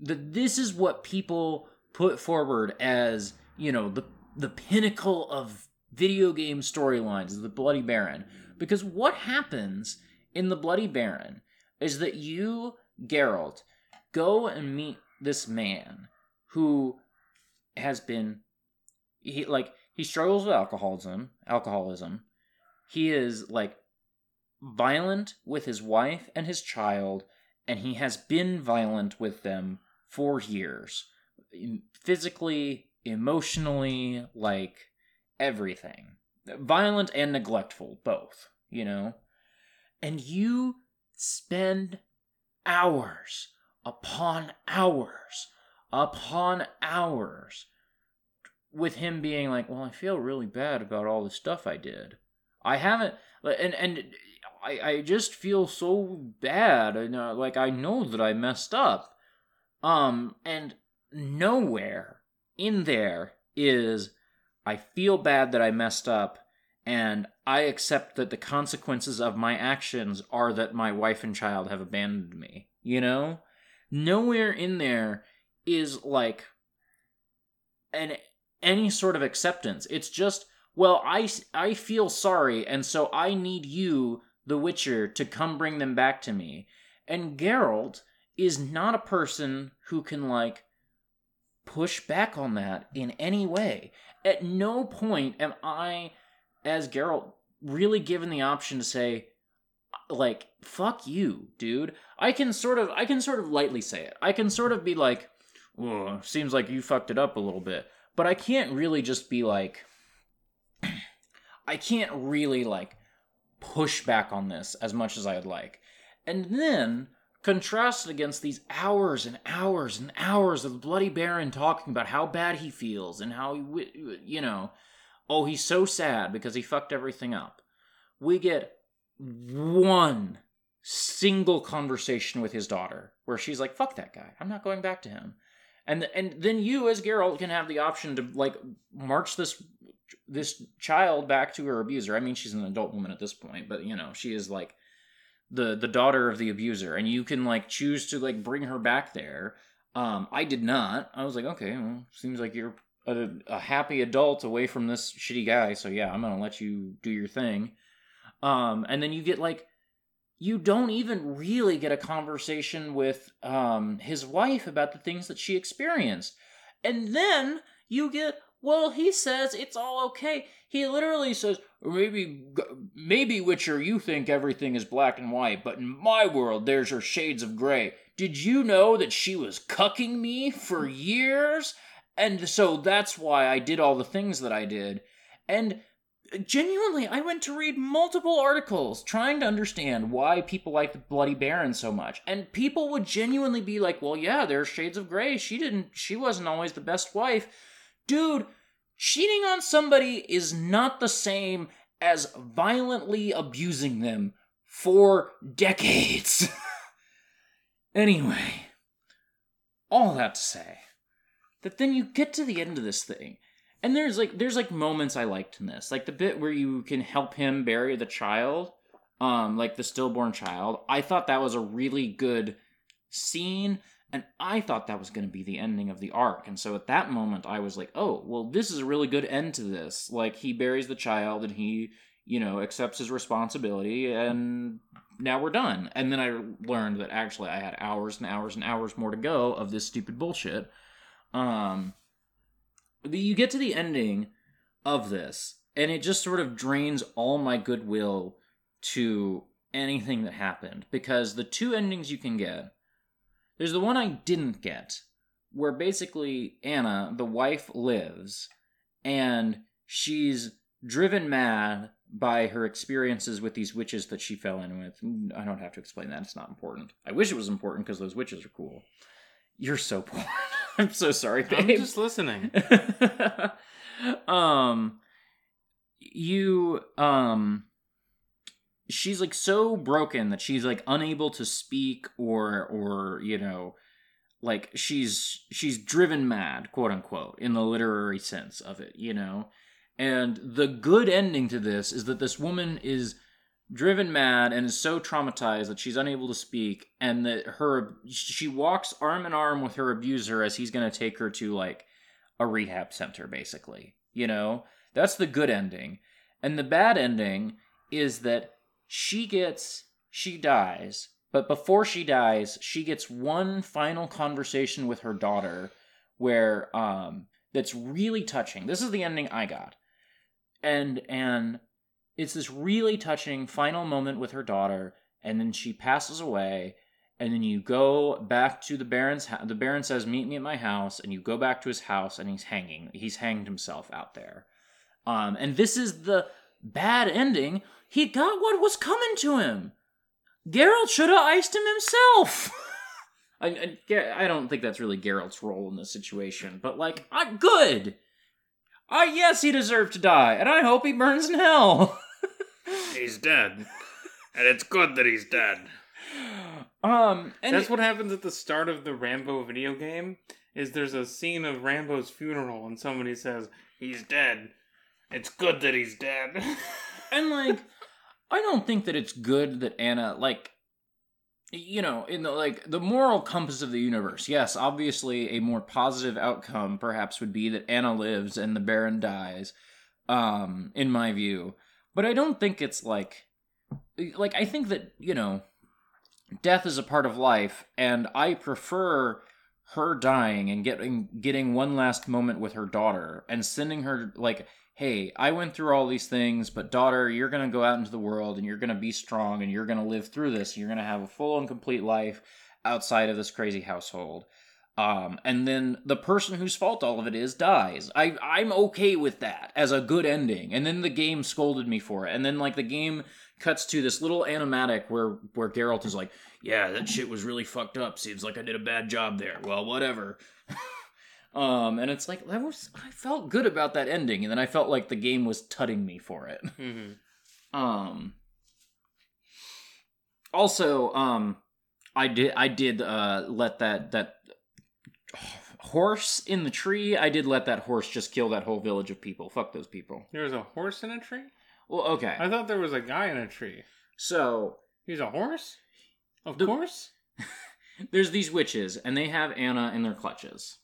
That this is what people put forward as, you know, the the pinnacle of video game storylines, of the Bloody Baron. Because what happens in the Bloody Baron is that you, Geralt, go and meet this man who has been he like he struggles with alcoholism alcoholism he is like violent with his wife and his child and he has been violent with them for years physically emotionally like everything violent and neglectful both you know and you spend hours upon hours upon hours with him being like, "Well, I feel really bad about all the stuff I did. I haven't, and and I I just feel so bad, like I know that I messed up." Um, and nowhere in there is I feel bad that I messed up, and I accept that the consequences of my actions are that my wife and child have abandoned me. You know, nowhere in there is like an any sort of acceptance. It's just, well, I I feel sorry, and so I need you, the Witcher, to come bring them back to me. And Geralt is not a person who can like push back on that in any way. At no point am I, as Geralt, really given the option to say, like, fuck you, dude. I can sort of I can sort of lightly say it. I can sort of be like, Whoa, seems like you fucked it up a little bit. But I can't really just be like I can't really like push back on this as much as I'd like. And then contrasted against these hours and hours and hours of the bloody baron talking about how bad he feels and how he you know oh he's so sad because he fucked everything up. We get one single conversation with his daughter where she's like fuck that guy. I'm not going back to him. And and then you as Geralt can have the option to like march this this child back to her abuser. I mean she's an adult woman at this point but you know she is like the the daughter of the abuser and you can like choose to like bring her back there. Um i did not. I was like okay well seems like you're a, a happy adult away from this shitty guy so yeah i'm gonna let you do your thing. Um and then you get like you don't even really get a conversation with um his wife about the things that she experienced. And then you get well, he says it's all okay. He literally says, maybe, maybe Witcher, you think everything is black and white, but in my world, there's her shades of gray. Did you know that she was cucking me for years? And so that's why I did all the things that I did. And uh, genuinely, I went to read multiple articles trying to understand why people like the Bloody Baron so much. And people would genuinely be like, well, yeah, there's shades of gray. She didn't, she wasn't always the best wife dude, cheating on somebody is not the same as violently abusing them for decades. anyway, all that to say that then you get to the end of this thing and there's like there's like moments I liked in this. Like the bit where you can help him bury the child, um like the stillborn child. I thought that was a really good scene and I thought that was going to be the ending of the arc. And so at that moment, I was like, oh, well, this is a really good end to this. Like, he buries the child and he, you know, accepts his responsibility, and now we're done. And then I learned that actually I had hours and hours and hours more to go of this stupid bullshit. Um, you get to the ending of this, and it just sort of drains all my goodwill to anything that happened because the two endings you can get there's the one I didn't get, where basically Anna, the wife, lives, and she's driven mad by her experiences with these witches that she fell in with. I don't have to explain that, it's not important. I wish it was important because those witches are cool. You're so bored. I'm so sorry, babe. I'm just listening. um you um she's like so broken that she's like unable to speak or or you know like she's she's driven mad quote unquote in the literary sense of it you know? And the good ending to this is that this woman is driven mad and is so traumatized that she's unable to speak and that her she walks arm in arm with her abuser as he's going to take her to like a rehab center basically you know? That's the good ending. And the bad ending is that she gets she dies but before she dies she gets one final conversation with her daughter where um that's really touching. This is the ending i got. And and it's this really touching final moment with her daughter and then she passes away and then you go back to the baron's the baron says meet me at my house and you go back to his house and he's hanging he's hanged himself out there. Um and this is the bad ending he got what was coming to him. Geralt should have iced him himself. I, I, I don't think that's really Geralt's role in this situation, but like, I, good. I yes, he deserved to die, and I hope he burns in hell. He's dead. And it's good that he's dead. um, and That's what happens at the start of the Rambo video game. Is there's a scene of Rambo's funeral and somebody says he's dead. It's good that he's dead. and like i don't think that it's good that anna like you know in the like the moral compass of the universe yes obviously a more positive outcome perhaps would be that anna lives and the baron dies um in my view. But i don't think it's like like i think that you know death is a part of life and i prefer her dying and getting getting one last moment with her daughter and sending her like hey, I went through all these things, but daughter, you're going to go out into the world and you're going to be strong and you're going to live through this. You're going to have a full and complete life outside of this crazy household. Um, and then the person whose fault all of it is dies. I I'm okay with that as a good ending. And then the game scolded me for it. And then like the game cuts to this little animatic where where Geralt is like, "Yeah, that shit was really fucked up. Seems like I did a bad job there. Well, whatever." Um, and it's like that was I felt good about that ending, and then I felt like the game was tutting me for it. hmm Um. Also, um, I did I did uh let that that horse in the tree. I did let that horse just kill that whole village of people. Fuck those people. There was a horse in a tree? Well, okay. I thought there was a guy in a tree. So He's a horse? Of The- course. there's these witches, and they have Anna in their clutches,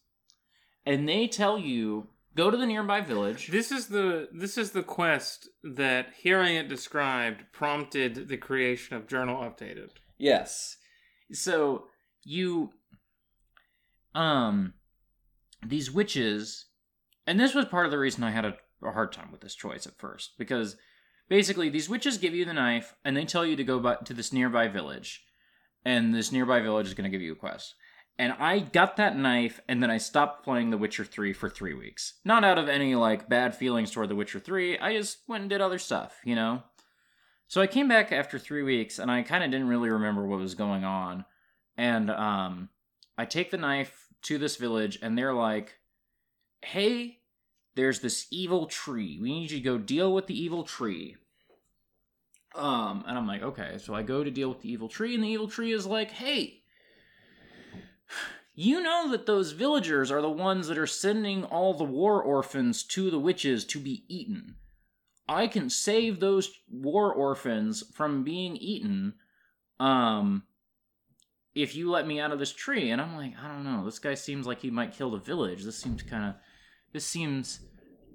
and they tell you go to the nearby village. This is the this is the quest that hearing it described prompted the creation of Journal Updated. Yes. So you um these witches and this was part of the reason I had a, a hard time with this choice at first because basically these witches give you the knife and they tell you to go by, to this nearby village and this nearby village is going to give you a quest. And I got that knife and then I stopped playing The Witcher 3 for 3 weeks. Not out of any like bad feelings toward The Witcher 3, I just went and did other stuff, you know. So I came back after 3 weeks and I kind of didn't really remember what was going on. And um I take the knife to this village and they're like, "Hey, there's this evil tree. We need you to go deal with the evil tree." Um, and I'm like, okay. So I go to deal with the evil tree, and the evil tree is like, hey, you know that those villagers are the ones that are sending all the war orphans to the witches to be eaten. I can save those war orphans from being eaten, um, if you let me out of this tree. And I'm like, I don't know. This guy seems like he might kill the village. This seems kind of, this seems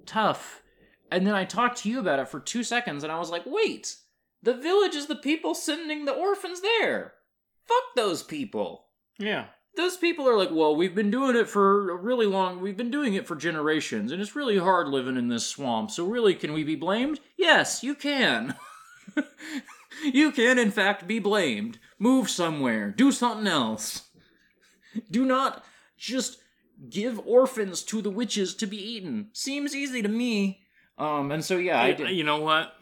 tough. And then I talked to you about it for two seconds, and I was like, wait, the village is the people sending the orphans there. Fuck those people. Yeah. Those people are like, well, we've been doing it for a really long, we've been doing it for generations, and it's really hard living in this swamp, so really, can we be blamed? Yes, you can. you can, in fact, be blamed. Move somewhere, do something else. Do not just give orphans to the witches to be eaten. Seems easy to me. Um, and so yeah, I I- did. you know what?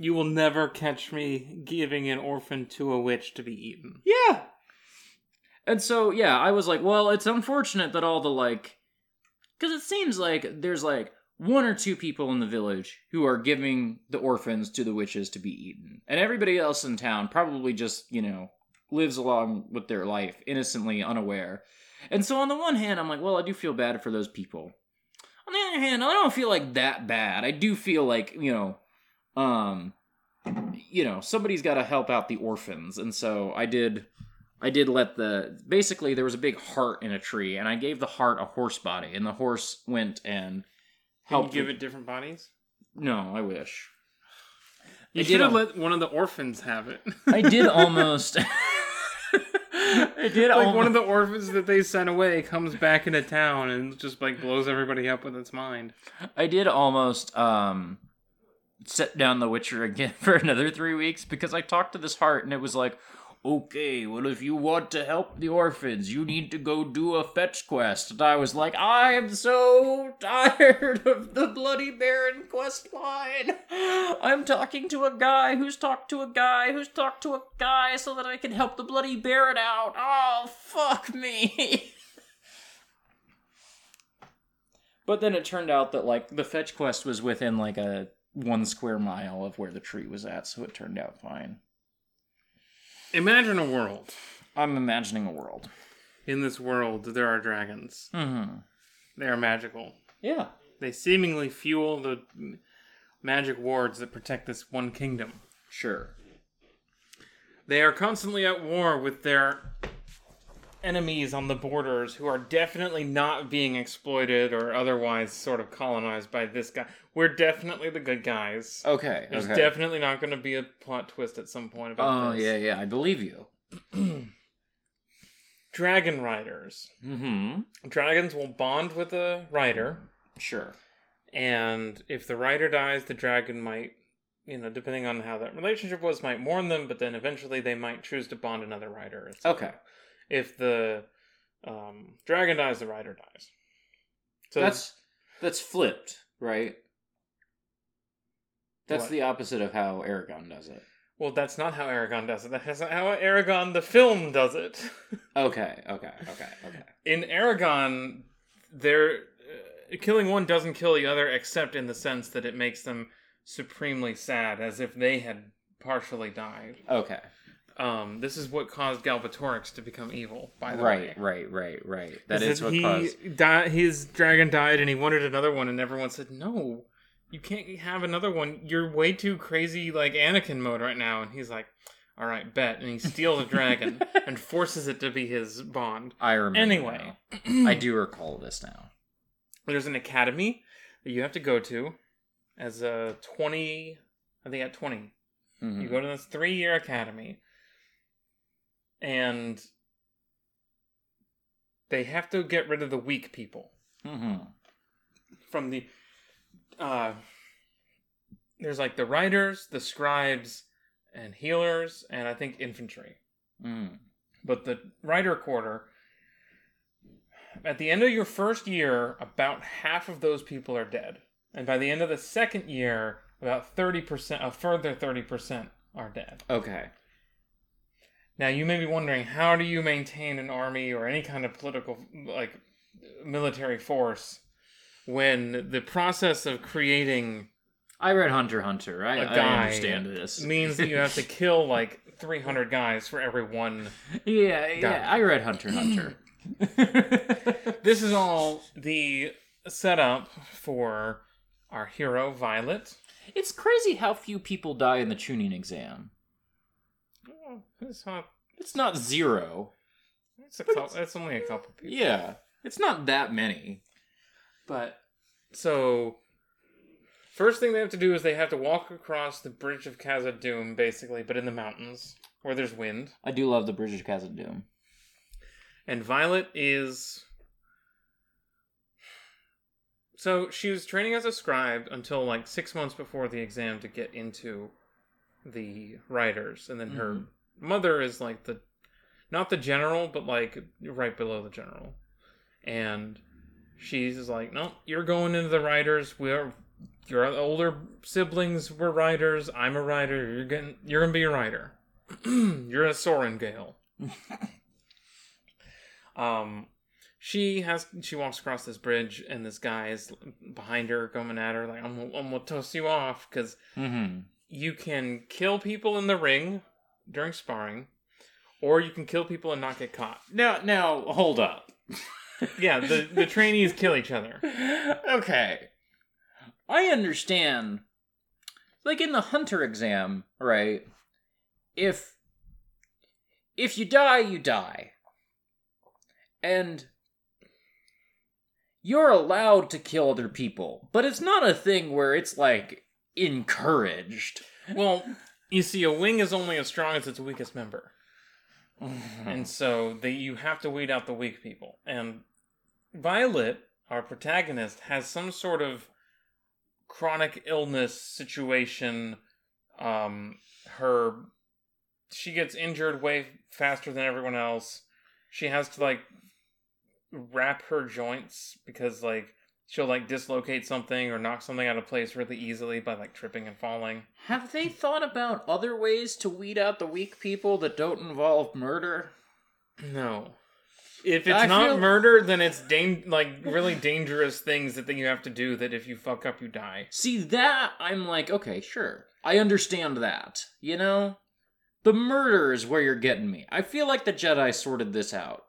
You will never catch me giving an orphan to a witch to be eaten. Yeah. And so, yeah, I was like, well, it's unfortunate that all the, like, because it seems like there's, like, one or two people in the village who are giving the orphans to the witches to be eaten. And everybody else in town probably just, you know, lives along with their life, innocently unaware. And so, on the one hand, I'm like, well, I do feel bad for those people. On the other hand, I don't feel like that bad. I do feel like, you know, um, you know, somebody's got to help out the orphans. And so I did I did let the basically there was a big heart in a tree, and I gave the heart a horse body, and the horse went and Can you helped give it different bodies? No, I wish. You I should have al- let one of the orphans have it. I did almost. I did like almost. one of the orphans that they sent away comes back into town and just like blows everybody up with its mind. I did almost um set down The Witcher again for another three weeks because I talked to this heart and it was like, okay, well, if you want to help the orphans, you need to go do a fetch quest. And I was like, I am so tired of the Bloody Baron quest line. I'm talking to a guy who's talked to a guy who's talked to a guy so that I can help the bloody Baron out. Oh, fuck me. but then it turned out that, like, the fetch quest was within, like, a one square mile of where the tree was at, so it turned out fine. Imagine a world. I'm imagining a world. In this world, there are dragons. Mm-hmm. They are magical. Yeah. They seemingly fuel the magic wards that protect this one kingdom. Sure. They are constantly at war with their enemies on the borders who are definitely not being exploited or otherwise sort of colonized by this guy. We're definitely the good guys. Okay. There's okay. definitely not going to be a plot twist at some point about this. Oh, this. yeah, yeah, I believe you. Dragon riders. Mm-hmm. Dragons will bond with a rider, Sure. and if the rider dies, the dragon might, you know, depending on how that relationship was, might mourn them, but then eventually they might choose to bond another rider. Okay. If the um, dragon dies, the rider dies. So that's that's flipped, right? That's What? the opposite of how Eragon does it. well, that's not how Eragon does it. That's how Eragon the film does it. Okay, okay, okay, okay. in Eragon, there uh, killing one doesn't kill the other, except in the sense that it makes them supremely sad, as if they had partially died. Okay. Um, this is what caused Galbatorix to become evil. By the Right, way, right, right, right. That Is is what he caused. di- his dragon died, and he wanted another one, and everyone said, "No, you can't have another one. You're way too crazy, like Anakin mode right now." And he's like, "All right, bet." And he steals a dragon and forces it to be his bond. I remember. Anyway. I do recall this now. there's an academy that you have to go to as a 20 i think at 20 Mhm. you go to this three year academy and they have to get rid of the weak people Mhm. from the uh there's like the riders the scribes and healers and i think infantry Mm. but the rider quarter at the end of your first year about half of those people are dead and by the end of the second year about 30% a further 30% are dead Okay. Now you may be wondering how do you maintain an army or any kind of political like military force when the process of creating I read Hunter Hunter. I, I guy understand this. means that you have to kill like 300 guys for every one yeah, yeah. I read Hunter Hunter. This is all the setup for our hero Violet. it's crazy how few people die in the tuning exam. Oh, it's not. It's not zero. It's a couple. It's only a couple people. Yeah. It's not that many. But so, first thing they have to do is they have to walk across the bridge of Khazad-dûm, basically, but in the mountains where there's wind. I do love the Bridge of Khazad-dûm. And Violet is. So she was training as a scribe until like six months before the exam to get into the riders, and then her Mhm. Mother is like the, not the general, but like right below the general, and she's like, no, you're going into the riders. We're your older siblings were riders. I'm a rider. You're getting. You're gonna be a rider. you're a Sorrengail. Um, she has she walks across this bridge, and this guy is behind her, coming at her like, "I'm gonna- I'm gonna toss you off," because Mm-hmm. you can kill people in the ring during sparring, or you can kill people and not get caught. Now, now, hold up. Yeah, the the trainees kill each other. okay. I understand. Like in the hunter exam, right? If if you die, you die. And you're allowed to kill other people, but it's not a thing where it's like encouraged. Well, you see, a wing is only as strong as its weakest member. and so they, you have to weed out the weak people. And Violet, our protagonist, has some sort of chronic illness situation. Um, her she gets injured way faster than everyone else. She has to like wrap her joints because like she'll like dislocate something or knock something out of place really easily by like tripping and falling. Have they thought about other ways to weed out the weak people that don't involve murder? No. If it's I not feel- murder, then it's dan- like really dangerous things that you have to do that if you fuck up you die. See that I'm like, okay, sure. I understand that. You know? The murder is where you're getting me. I feel like the Jedi sorted this out.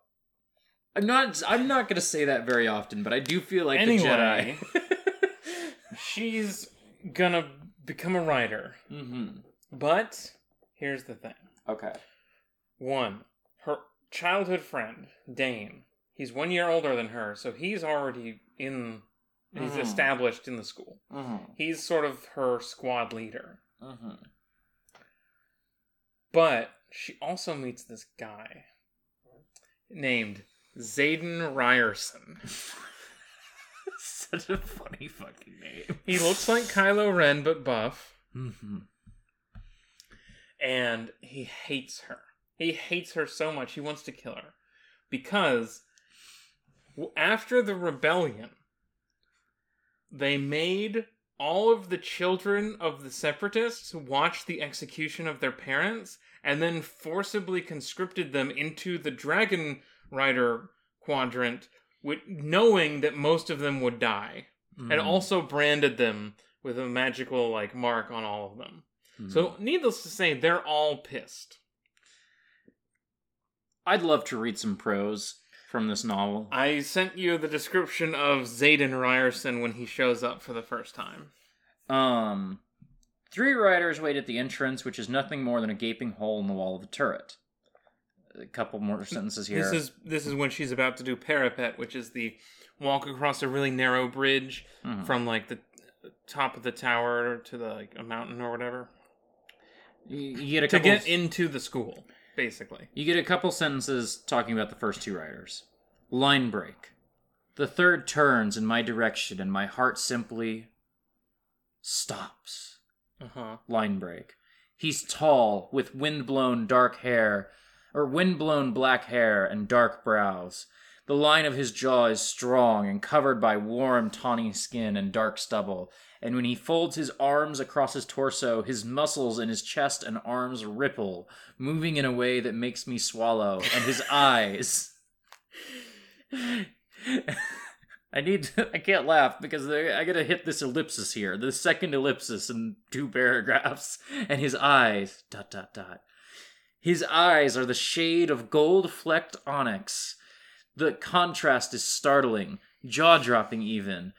I'm not I'm not gonna say that very often, but I do feel like Anyway. the Jedi. She's gonna become a rider. mm-hmm. But here's the thing. Okay. One, her childhood friend, Dain, he's one year older than her, so he's already in he's Mhm. established in the school. Mm-hmm. He's sort of her squad leader. Mm-hmm. But she also meets this guy named Xaden Riorson. Such a funny fucking name. He looks like Kylo Ren but buff, Mm-hmm. and he hates her. He hates her so much he wants to kill her because after the rebellion, they made all of the children of the separatists watch the execution of their parents and then forcibly conscripted them into the dragon rider quadrant with knowing that most of them would die Mm-hmm. and also branded them with a magical like mark on all of them Mm-hmm. so needless to say they're all pissed I'd love to read some prose from this novel. i sent you the description of Xaden Riorson when he shows up for the first time Um, three riders wait at the entrance, which is nothing more than a gaping hole in the wall of the turret. A couple more sentences here. This is this is when she's about to do parapet, which is the walk across a really narrow bridge Mhm. from like the top of the tower to the like a mountain or whatever you, you get a to couple. get into the school, basically. You get a couple sentences talking about the first two riders. Line break. The third turns in my direction, and my heart simply stops. Uh huh. line break. He's tall, with wind-blown dark hair, or wind-blown black hair and dark brows. The line of his jaw is strong and covered by warm, tawny skin and dark stubble. And when he folds his arms across his torso, his muscles in his chest and arms ripple, moving in a way that makes me swallow. And his eyes. I need to, I can't laugh because I gotta hit this ellipsis here. The second ellipsis in two paragraphs. And his eyes, dot, dot, dot. His eyes are the shade of gold flecked onyx. The contrast is startling, jaw dropping even.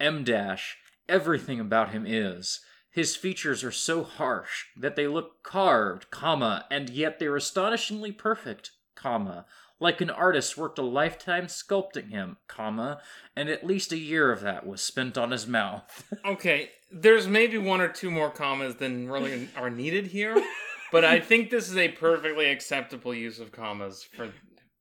em dash, everything about him is. His features are so harsh that they look carved, comma, and yet they're astonishingly perfect, comma, like an artist worked a lifetime sculpting him, comma, and at least a year of that was spent on his mouth. Okay, there's maybe one or two more commas than really are needed here, but I think this is a perfectly acceptable use of commas for.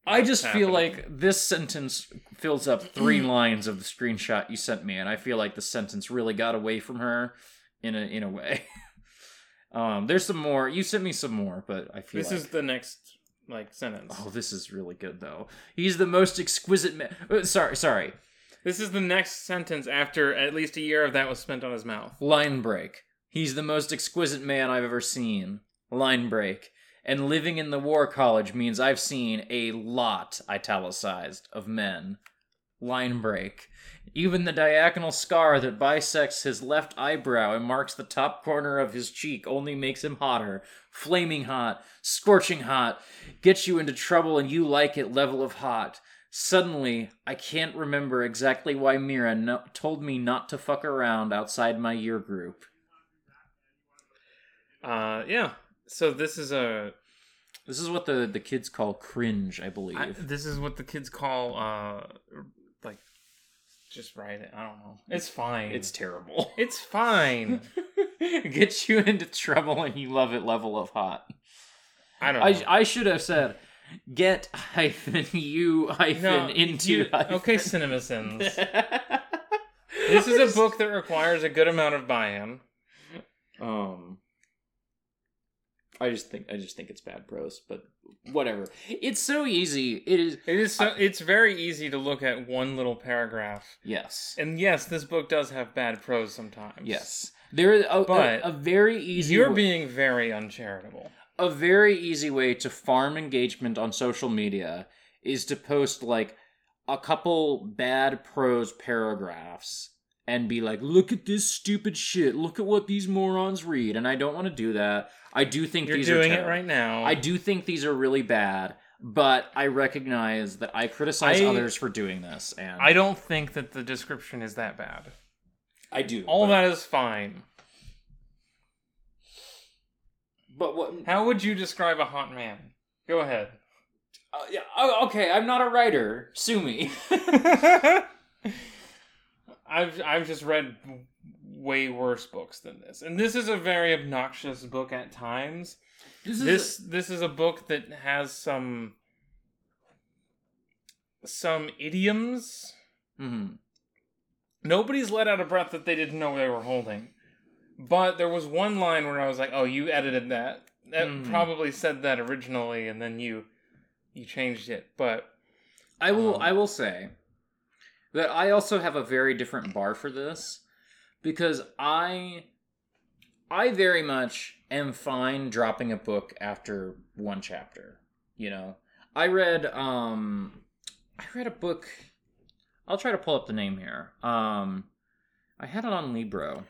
I just feel like this sentence fills up three lines of the screenshot you sent me, and I feel like the sentence really got away from her in a in a way. um, there's some more. You sent me some more, but I feel this like is the next like sentence. oh, this is really good though. He's the most exquisite man. uh, Sorry, sorry. This is the next sentence after at least a year of that was spent on his mouth. Line break. He's the most exquisite man I've ever seen. Line break. And living in the war college means I've seen a lot, italicized, of men. Line break. Even the diagonal scar that bisects his left eyebrow and marks the top corner of his cheek only makes him hotter. Flaming hot, scorching hot, gets you into trouble and you like it level of hot. Suddenly, I can't remember exactly why Mira no- told me not to fuck around outside my year group. Uh, yeah. So this is a This is what the, the kids call cringe, I believe. I, this is what the kids call uh like just write it. I don't know. It's fine. it's terrible. it's fine. Gets you into trouble and you love it level of hot. I don't know. I, I should have said get hyphen you hyphen no, into you- hyphen. okay, CinemaSins. this is a book that requires a good amount of buy-in. Um I just think I just think it's bad prose, but whatever. It's so easy. It is. It is. So, it's very easy to look at one little paragraph, Yes. and yes, this book does have bad prose sometimes. Yes. There is a, But a, a very easy you're wa- being very uncharitable. a very easy way to farm engagement on social media is to post like a couple bad prose paragraphs and be like, look at this stupid shit. Look at what these morons read. And I don't want to do that. I do think You're these doing are it right now. I do think these are really bad, but I recognize that I criticize I- others for doing this, and I don't think that the description is that bad. I do. All but, that is fine. but what? How would you describe a hot man? Go ahead. Uh, yeah, oh, okay, I'm not a writer. Sue me. I've I've just read way worse books than this, and this is a very obnoxious book at times. this This this is a book that has some some idioms. Mhm. Nobody's let out a breath that they didn't know they were holding. But there was one line where I was like, "Oh, you edited that. That Mhm. probably said that originally, and then you you changed it." But I will. Um, I will say that I also have a very different bar for this because I, I very much am fine dropping a book after one chapter. You know, I read. Um, I read a book. I'll try to pull up the name here. Um, I had it on Libro.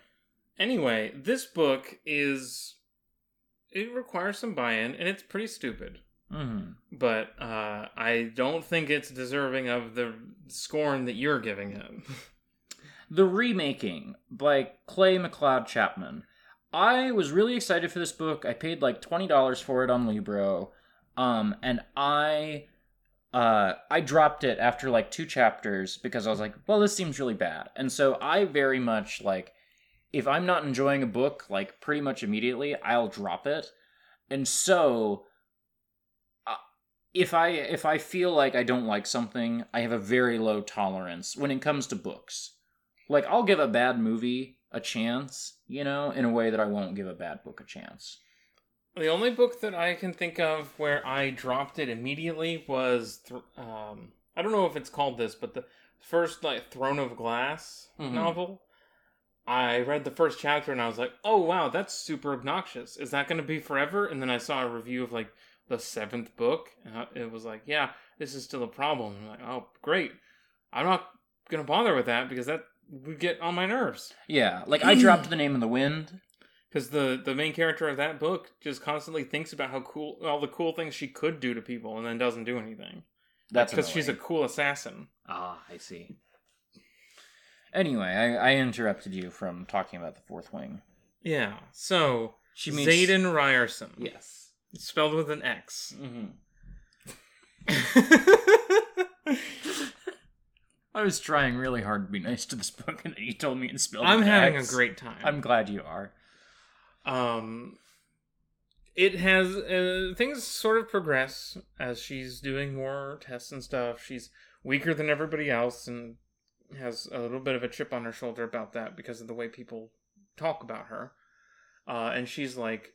anyway, this book is it requires some buy-in, and it's pretty stupid. Hmm But uh, I don't think it's deserving of the scorn that you're giving him. The remaking by Clay McLeod Chapman. I was really excited for this book. I paid like twenty dollars for it on Libro, um, and I, uh, I dropped it after like two chapters because I was like, well, this seems really bad, and so I very much like, if I'm not enjoying a book, like pretty much immediately, I'll drop it, and so. If I if I feel like I don't like something, I have a very low tolerance when it comes to books like I'll give a bad movie a chance, you know, in a way that I won't give a bad book a chance. The only book that I can think of where I dropped it immediately was, th- um, I don't know if it's called this, but the first like Throne of Glass Mhm. novel. I read the first chapter and I was like, "Oh wow, that's super obnoxious. Is that going to be forever?" And then I saw a review of like the seventh book, and it was like, "Yeah, this is still a problem." I'm like, "Oh great, I'm not gonna bother with that because that would get on my nerves." Yeah, like I dropped the name in the wind. because the the main character of that book just constantly thinks about how cool all the cool things she could do to people and then doesn't do anything That's because she's a cool assassin ah, I see. Anyway, I, I interrupted you from talking about the fourth wing. yeah so She means Xaden Riorson Yes. It's spelled with an X hmm I was trying really hard to be nice to this book, and then you told me it spelled. I'm having a X. great time I'm glad you are. um it has uh, things sort of progress as she's doing more tests and stuff she's weaker than everybody else and has a little bit of a chip on her shoulder about that because of the way people talk about her uh, and she's like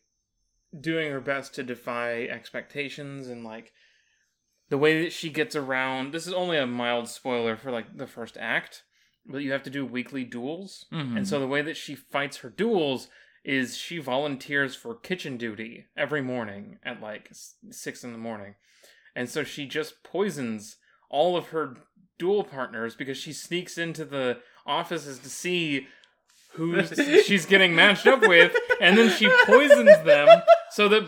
doing her best to defy expectations and like the way that she gets around this is only a mild spoiler for like the first act but you have to do weekly duels Mhm. and so the way that she fights her duels is she volunteers for kitchen duty every morning at like six in the morning. And so she just poisons all of her duel partners because she sneaks into the offices to see who she's getting matched up with, and then she poisons them so that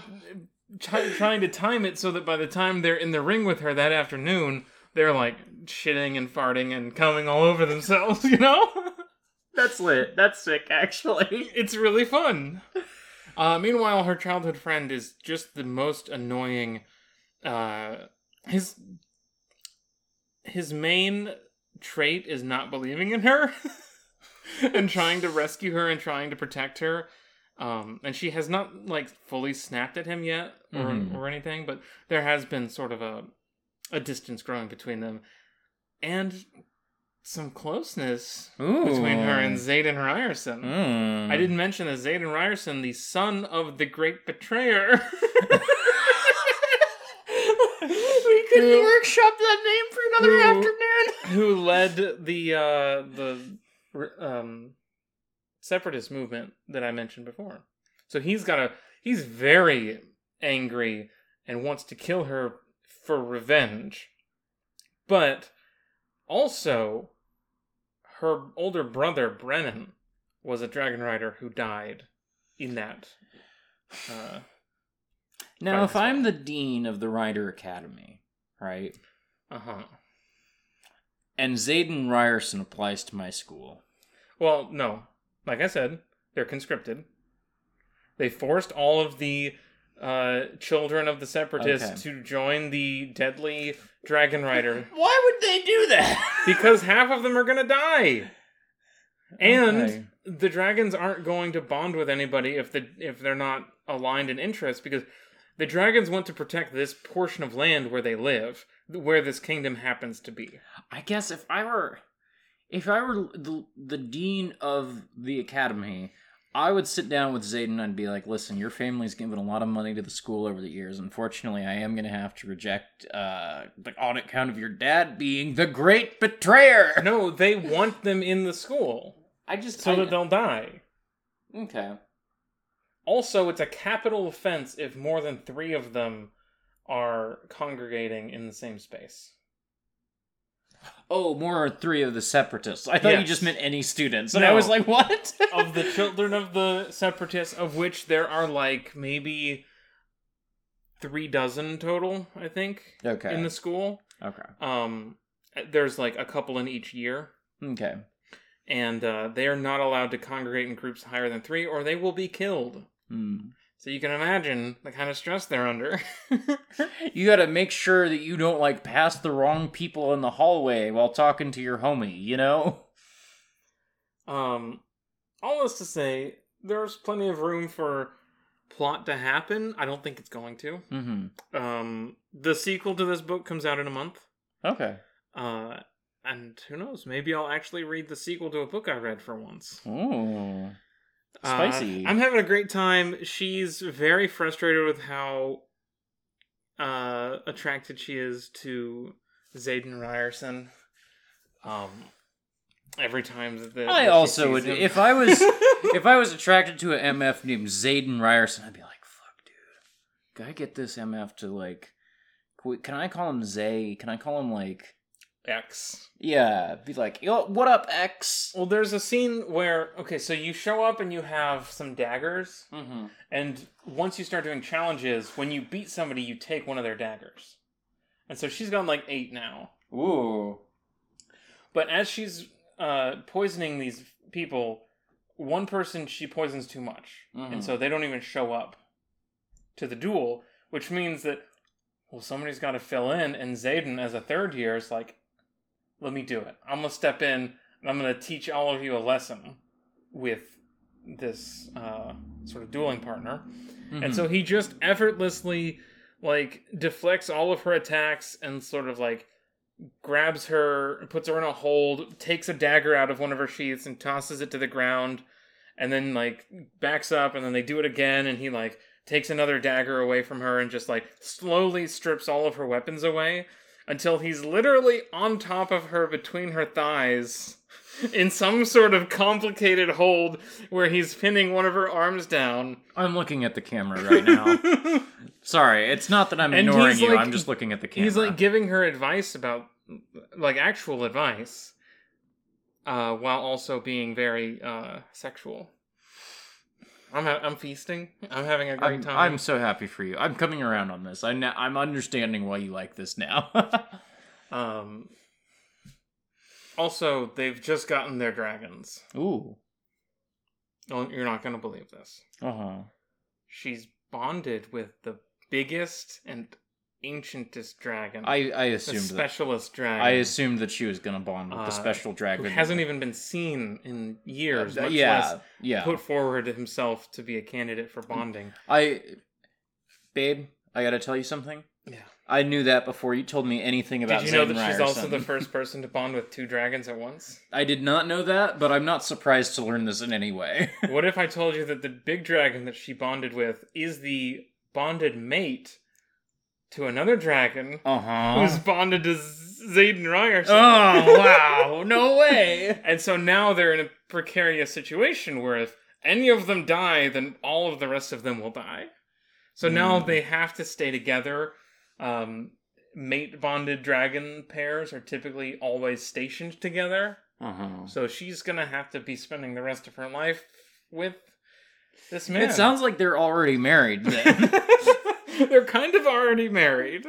try, trying to time it so that by the time they're in the ring with her that afternoon, they're like shitting and farting and coming all over themselves, you know? That's lit. That's sick, actually. it's really fun. Uh, meanwhile, her childhood friend is just the most annoying. Uh, his his main trait is not believing in her and trying to rescue her and trying to protect her. Um, and she has not like fully snapped at him yet or Mhm. or anything, but there has been sort of a a distance growing between them. And some closeness Ooh. between her and Xaden Riorson. Mm. I didn't mention that Xaden Riorson, the son of the great betrayer. we couldn't Who- workshop that name for another Who- afternoon. who led the uh, the um, separatist movement that I mentioned before. So he's got a he's very angry and wants to kill her for revenge, but also her older brother Brennan was a dragon rider who died in that. Uh, Now, if I'm the dean of the Rider Academy, right, uh huh. and Xaden Riorson applies to my school, Well, no. Like I said, they're conscripted. They forced all of the uh, children of the separatists Okay. to join the deadly dragon rider why would they do that? because half of them are going to die. And Okay. the dragons aren't going to bond with anybody if the if they're not aligned in interest because the dragons want to protect this portion of land where they live, where this kingdom happens to be. I guess if I were, if I were the, the dean of the academy, I would sit down with Xaden and be like, "Listen, your family's given a lot of money to the school over the years. Unfortunately, I am going to have to reject, uh, like on account of your dad being the great betrayer." No, they want them in the school I just so I- that they'll die. okay. Also, it's a capital offense if more than three of them are congregating in the same space. Oh, more or three of the separatists. I thought you just meant any students, and I was like, "What?" Of the children of the separatists, of which there are like maybe three dozen total, I think, okay. in the school. okay. Um, there's like a couple in each year, Okay. and uh, they are not allowed to congregate in groups higher than three, or they will be killed. Hmm. So you can imagine the kind of stress they're under. You got to make sure that you don't like pass the wrong people in the hallway while talking to your homie, you know? Um, all this to say, there's plenty of room for plot to happen. I don't think it's going to. Mm-hmm. Um, the sequel to this book comes out in a month. Okay. Uh, and who knows? Maybe I'll actually read the sequel to a book I read for once. Ooh. Uh, Spicy. I'm having a great time. She's very frustrated with how uh, attracted she is to Xaden Riorson. Um, every time that, that I also would him- if I was if I was attracted to an MF named Xaden Riorson, I'd be like, "Fuck, dude, can I get this MF to like? Can I call him Zay? Can I call him like? X. Yeah, be like, yo, what up, X? Well, there's a scene where okay, so you show up and you have some daggers, Mm-hmm. and once you start doing challenges, when you beat somebody, you take one of their daggers. And so she's got like eight now. Ooh. But as she's uh, poisoning these people, one person she poisons too much, Mhm. and so they don't even show up to the duel, which means that well, somebody's got to fill in, and Xaden, as a third year, is like, "Let me do it. I'm gonna step in, and I'm gonna teach all of you a lesson with this uh, sort of dueling partner." Mm-hmm. And so he just effortlessly like deflects all of her attacks and sort of like grabs her, puts her in a hold, takes a dagger out of one of her sheaths and tosses it to the ground, and then like backs up and then they do it again and he like takes another dagger away from her and just like slowly strips all of her weapons away until he's literally on top of her between her thighs in some sort of complicated hold where he's pinning one of her arms down. I'm looking at the camera right now. Sorry, it's not that I'm And ignoring you. like- I'm just looking at the camera. He's like giving her advice about, like, actual advice, uh, while also being very uh, sexual. I'm ha- I'm feasting. I'm having a great I'm, time. I'm so happy for you. I'm coming around on this. I now, I'm understanding why you like this now. Um. Also, they've just gotten their dragons. Ooh. Oh, you're not gonna believe this. Uh huh. She's bonded with the biggest and ancientest dragon. I I the assumed that. specialist dragon. I assumed that she was gonna bond with Uh, the special who dragon. hasn't even been seen in years. Uh, much yeah, less yeah. put forward himself to be a candidate for bonding. I, babe, I gotta tell you something. Yeah. I knew that before you told me anything about. Did you know Xaden that she's also the first person to bond with two dragons at once? I did not know that, but I'm not surprised to learn this in any way. What if I told you that the big dragon that she bonded with is the bonded mate to another dragon uh who's bonded to Xaden Riorson? Oh wow! No way. And so now they're in a precarious situation where if any of them die, then all of the rest of them will die. So now Hmm. they have to stay together. Um, mate bonded dragon pairs are typically always stationed together. Uh huh. So she's gonna have to be spending the rest of her life with this man. It sounds like they're already married. Then. they're kind of already married.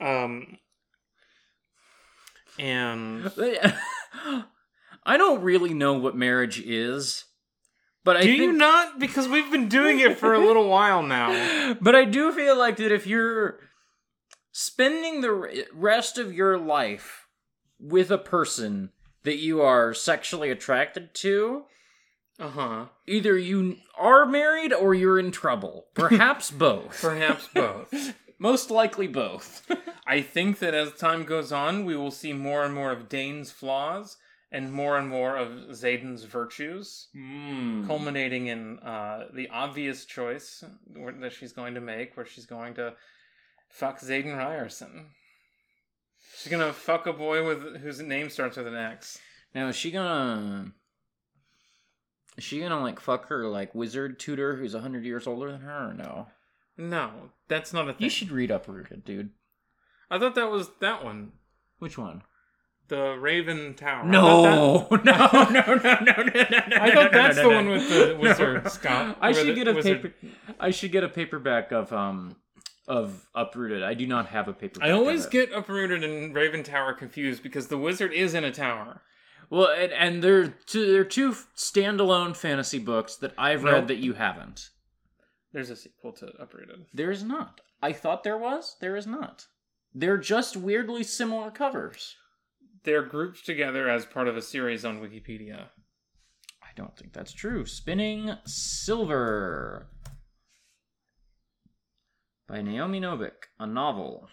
Um, and I don't really know what marriage is, but I do think, you not? Because we've been doing it for a little while now. But I do feel like that if you're spending the rest of your life with a person that you are sexually attracted to, Uh huh. either you are married or you're in trouble. Perhaps both. Perhaps both. Most likely both. I think that as time goes on, we will see more and more of Dain's flaws and more and more of Xaden's virtues, Hmm. culminating in uh, the obvious choice that she's going to make, where she's going to fuck Xaden Riorson. She's gonna fuck a boy with whose name starts with an X. Now is she gonna? Is she gonna like fuck her like wizard tutor who's a hundred years older than her or no? No, that's not a thing. You should read Uprooted, dude. I thought that was that one, Which one? the Raven Tower. Thought that- No, no, no, no, no, no, no. I thought no, that's no, the no. one with the No. wizard, Scott. I should get a wizard. paper. I should get a paperback of um of Uprooted. I do not have a paperback. I always get Uprooted and Raven Tower confused because the wizard is in a tower. Well, and, and they're two, they're two standalone fantasy books that I've read that you haven't. There's a sequel to Uprooted. There is not. I thought there was. There is not. They're just weirdly similar covers. They're grouped together as part of a series on Wikipedia. I don't think that's true. Spinning Silver by Naomi Novik, a novel.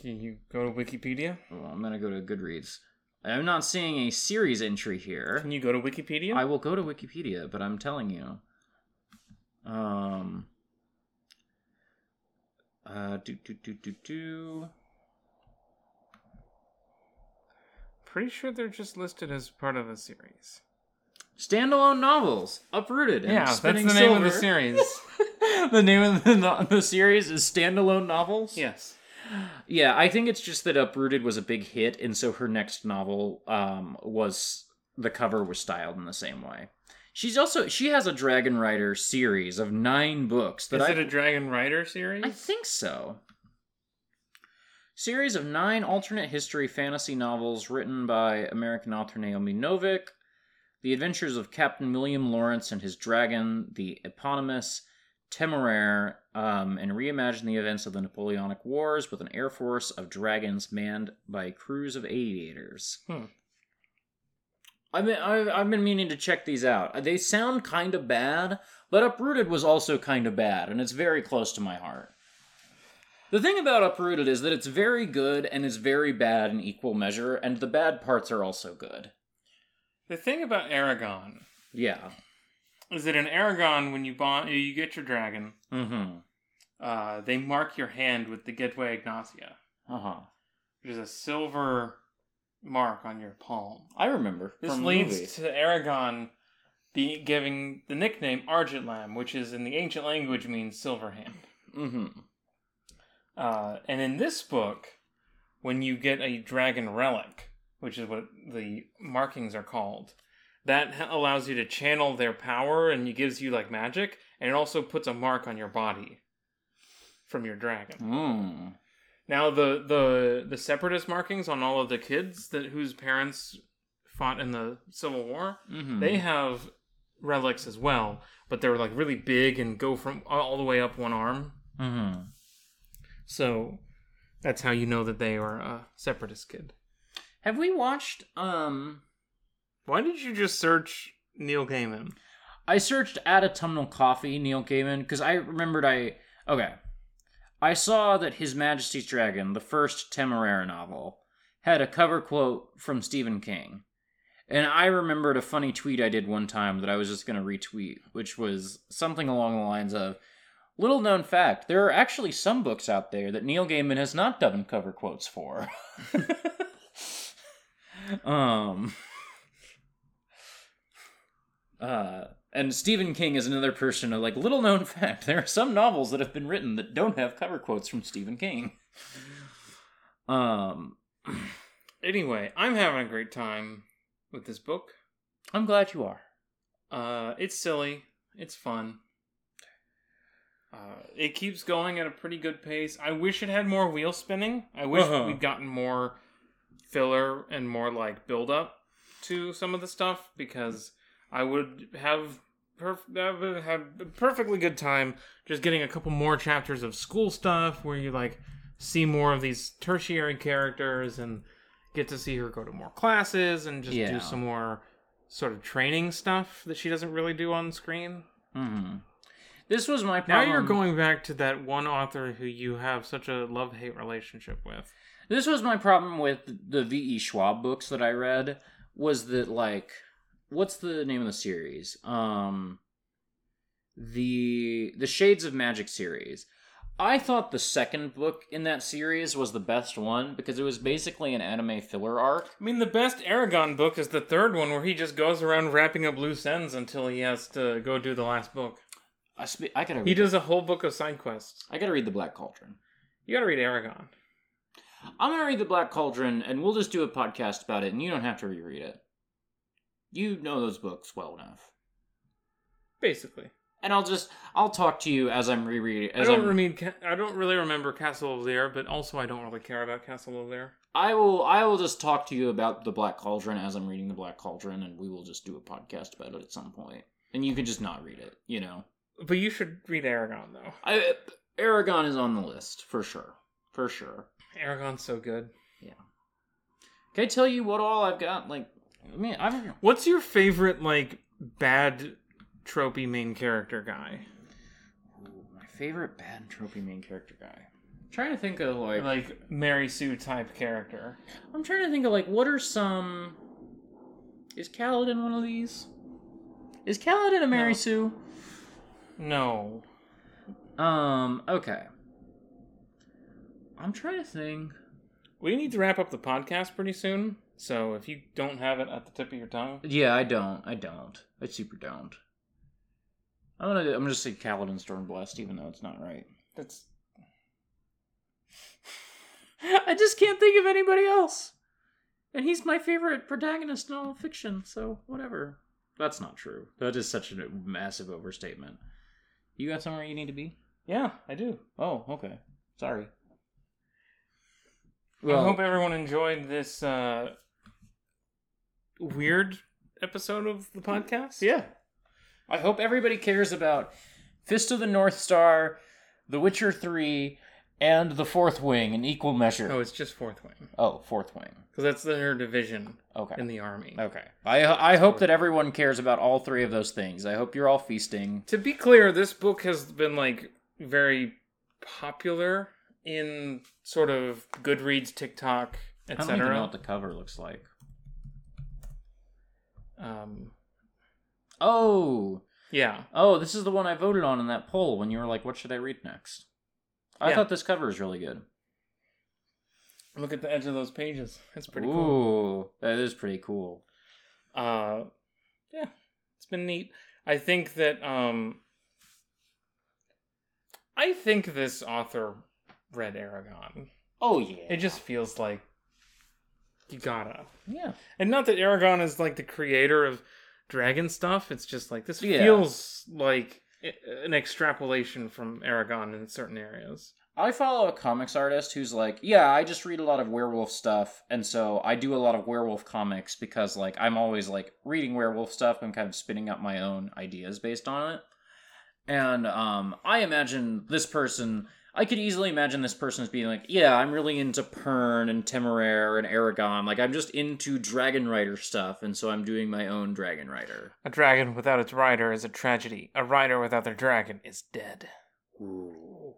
Can you go to Wikipedia? Well, I'm gonna go to Goodreads. I'm not seeing a series entry here. Can you go to Wikipedia? I will go to Wikipedia, but I'm telling you. Um. Uh, do do do do do. Pretty sure they're just listed as part of a series. Standalone novels, uprooted. and Yeah, that's the name of the series. the name of the, the series is standalone novels. yes. Yeah, I think it's just that Uprooted was a big hit, and so her next novel um, was the cover was styled in the same way. She's also she has a Dragon Rider series of nine books that Is I it a Dragon Rider series? I think so. Series of nine alternate history fantasy novels written by American author Naomi Novik. The adventures of Captain William Lawrence and his dragon, the eponymous Temeraire, um, and reimagine the events of the Napoleonic Wars with an air force of dragons manned by crews of aviators. Hmm. I've been, I've, I've been meaning to check these out. They sound kind of bad, but Uprooted was also kind of bad, and it's very close to my heart. The thing about Uprooted is that it's very good and it's very bad in equal measure, and the bad parts are also good. The thing about Eragon Yeah. is that in Eragon, when you bond, you get your dragon, Mm-hmm. Uh, they mark your hand with the gedwëy ignasia, Uh-huh. which is a silver mark on your palm. I remember. This from leads to Eragon be giving the nickname Argetlam, which is in the ancient language means silver hand. Mm-hmm. Uh, and in this book, when you get a dragon relic, which is what the markings are called, that ha- allows you to channel their power and it gives you like magic, and it also puts a mark on your body from your dragon. Mm. Now the the the separatist markings on all of the kids that whose parents fought in the Civil War, Mm-hmm. they have relics as well, but they're like really big and go from all the way up one arm. Mm-hmm. So that's how you know that they are a separatist kid. Have we watched, um... Why did you just search Neil Gaiman? I searched at autumnal coffee Neil Gaiman because I remembered I Okay. I saw that His Majesty's Dragon, the first Temeraire novel, had a cover quote from Stephen King. And I remembered a funny tweet I did one time that I was just going to retweet, which was something along the lines of Little known fact, there are actually some books out there that Neil Gaiman has not done cover quotes for. um uh and Stephen King is another person a like little known fact. There are some novels that have been written that don't have cover quotes from Stephen King. Um Anyway, I'm having a great time with this book. I'm glad you are. Uh, it's silly. It's fun. Uh, it keeps going at a pretty good pace. I wish it had more wheel spinning. I wish Uh-huh. we'd gotten more filler and more like build up to some of the stuff because I would have perf- have had a perfectly good time just getting a couple more chapters of school stuff where you like see more of these tertiary characters and get to see her go to more classes and just Yeah. do some more sort of training stuff that she doesn't really do on screen. hmm This was my Now you're going back to that one author who you have such a love hate relationship with. This was my problem with the V.E. Schwab books that I read was that like what's the name of the series? Um the the Shades of Magic series. I thought the second book in that series was the best one because it was basically an anime filler arc. I mean, the best Eragon book is the third one where he just goes around wrapping up loose ends until he has to go do the last book. I spe- I gotta He does a whole book of side quests. I gotta read the Black Cauldron. You gotta read Eragon. I'm gonna read the Black Cauldron and we'll just do a podcast about it and you don't have to reread it. You know those books well enough. Basically. And I'll just I'll talk to you as I'm rereading. I don't, I'm, I don't really remember Castle of Llyr, but also I don't really care about Castle of Llyr. I will I will just talk to you about the Black Cauldron as I'm reading the Black Cauldron, and we will just do a podcast about it at some point. And you can just not read it, you know. But you should read Eragon, though. I Eragon is on the list for sure, for sure. Eragon's so good. Yeah. Can I tell you what all I've got? Like, I mean, I've What's your favorite, like, bad tropey main character guy? my favorite bad trophy main character guy. I'm trying to think of like, Like, Mary Sue type character. I'm trying to think of like what are some. Is Kaladin one of these? Is Kaladin a Mary No. Sue? No. Um. Okay. I'm trying to think. We need to wrap up the podcast pretty soon. So if you don't have it at the tip of your tongue, Yeah, I don't. I don't. I super don't. I'm gonna. I'm gonna just say Kaladin Stormblessed, even though it's not right. that's I just can't think of anybody else. And he's my favorite protagonist in all fiction, so whatever. That's not true. That is such a massive overstatement. You got somewhere you need to be? yeah, I do. Oh, okay. Sorry. I hope everyone enjoyed this uh, weird episode of the podcast. yeah. I hope everybody cares about Fist of the North Star, The Witcher 3, and The Fourth Wing in equal measure. Oh, it's just Fourth Wing Oh, Fourth Wing. because that's their division Okay. in the army. Okay. I I hope that everyone cares about all three of those things. I hope you're all feasting. To be clear, this book has been like very popular in sort of Goodreads, TikTok, etc. I don't even know what the cover looks like. Um, Oh, yeah, oh, this is the one I voted on in that poll when you were like, "What should I read next?" I Yeah. thought this cover is really good. look at the edge of those pages. It's pretty Ooh, cool. that is pretty cool. Uh, yeah, it's been neat. I think that um, I think this author read Eragon. Oh yeah, It just feels like you gotta. yeah. And not that Eragon is like the creator of dragon stuff. It's just like this Yeah. feels like an extrapolation from Eragon in certain areas. I follow a comics artist who's like, yeah, I just read a lot of werewolf stuff, and so I do a lot of werewolf comics because like I'm always like reading werewolf stuff and kind of spinning up my own ideas based on it. And um, I imagine this person, I could easily imagine this person as being like, yeah, I'm really into Pern and Temeraire and Eragon. Like I'm just into Dragon Rider stuff, and so I'm doing my own Dragon Rider. A dragon without its rider is a tragedy. A rider without their dragon is dead. Ooh.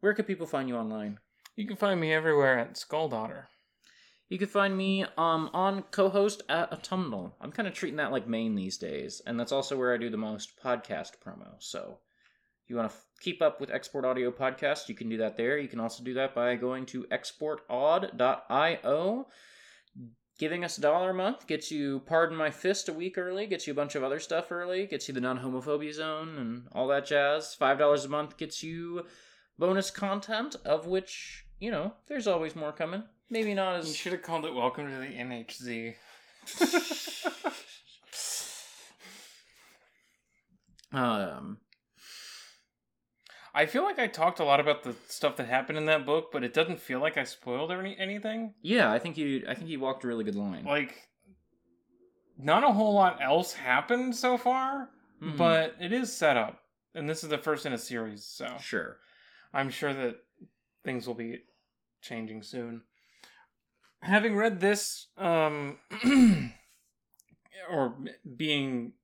where could people find you online? You can find me everywhere at Skulldaughter. You can find me um, on co-host at Autumnal. I'm kind of treating that like main these days, and that's also where I do the most podcast promo. So, you want to f- keep up with Export Audio Podcast, you can do that there. You can also do that by going to exportaud.io. Giving us a dollar a month gets you Pardon My Fist a week early, gets you a bunch of other stuff early, gets you the non homophobia zone and all that jazz. $5 a month gets you bonus content, of which, you know, there's always more coming. Maybe not as. You should have called it Welcome to the NHZ. Um, I feel like I talked a lot about the stuff that happened in that book, but it doesn't feel like I spoiled any anything. yeah, I think you. I think you walked a really good line. Like, not a whole lot else happened so far, Mhm. but it is set up, and this is the first in a series, so sure. I'm sure that things will be changing soon. Having read this, um, or being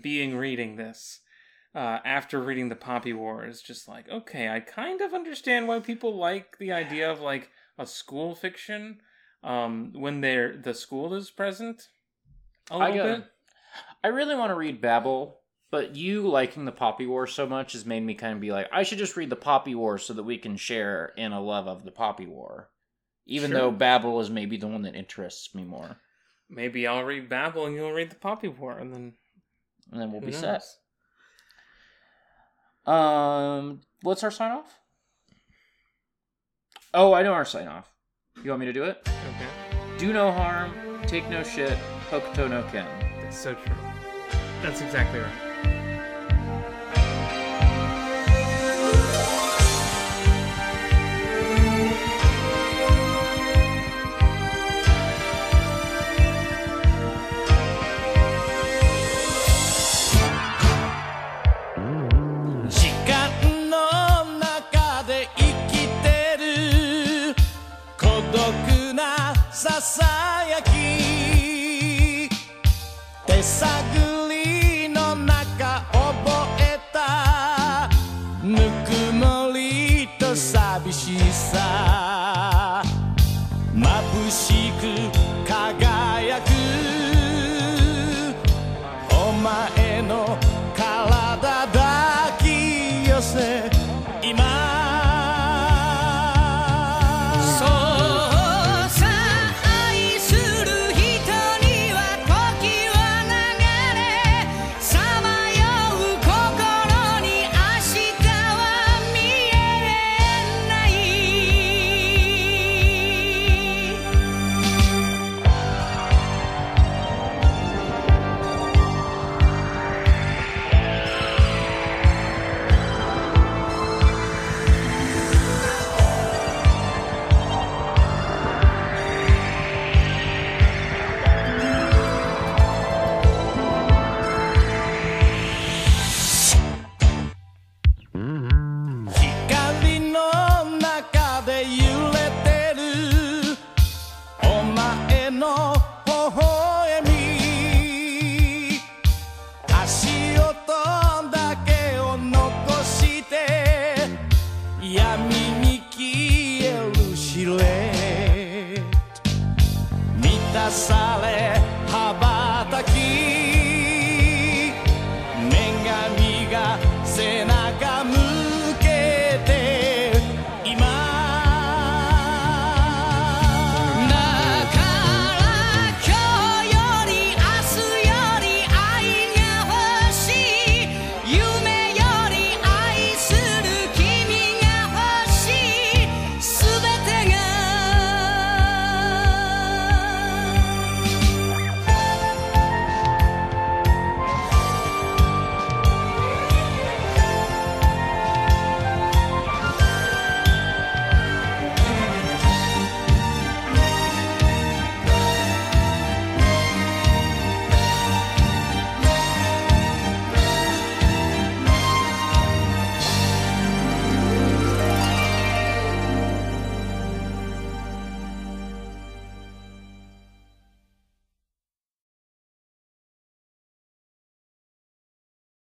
being reading this uh, after reading the Poppy War is just like okay, I kind of understand why people like the idea of like a school fiction um, when they're the school is present a I little got- bit. I really want to read Babel, but you liking the Poppy War so much has made me kind of be like, I should just read the Poppy War so that we can share in a love of the Poppy War. Even Sure. though Babel is maybe the one that interests me more. Maybe I'll read Babel and you'll read the Poppy War, and then And then we'll be knows? set. Um, what's our sign off? Oh, I know our sign off. You want me to do it? Okay. Do no harm, take no shit, Hokuto no Ken. That's so true. That's exactly right.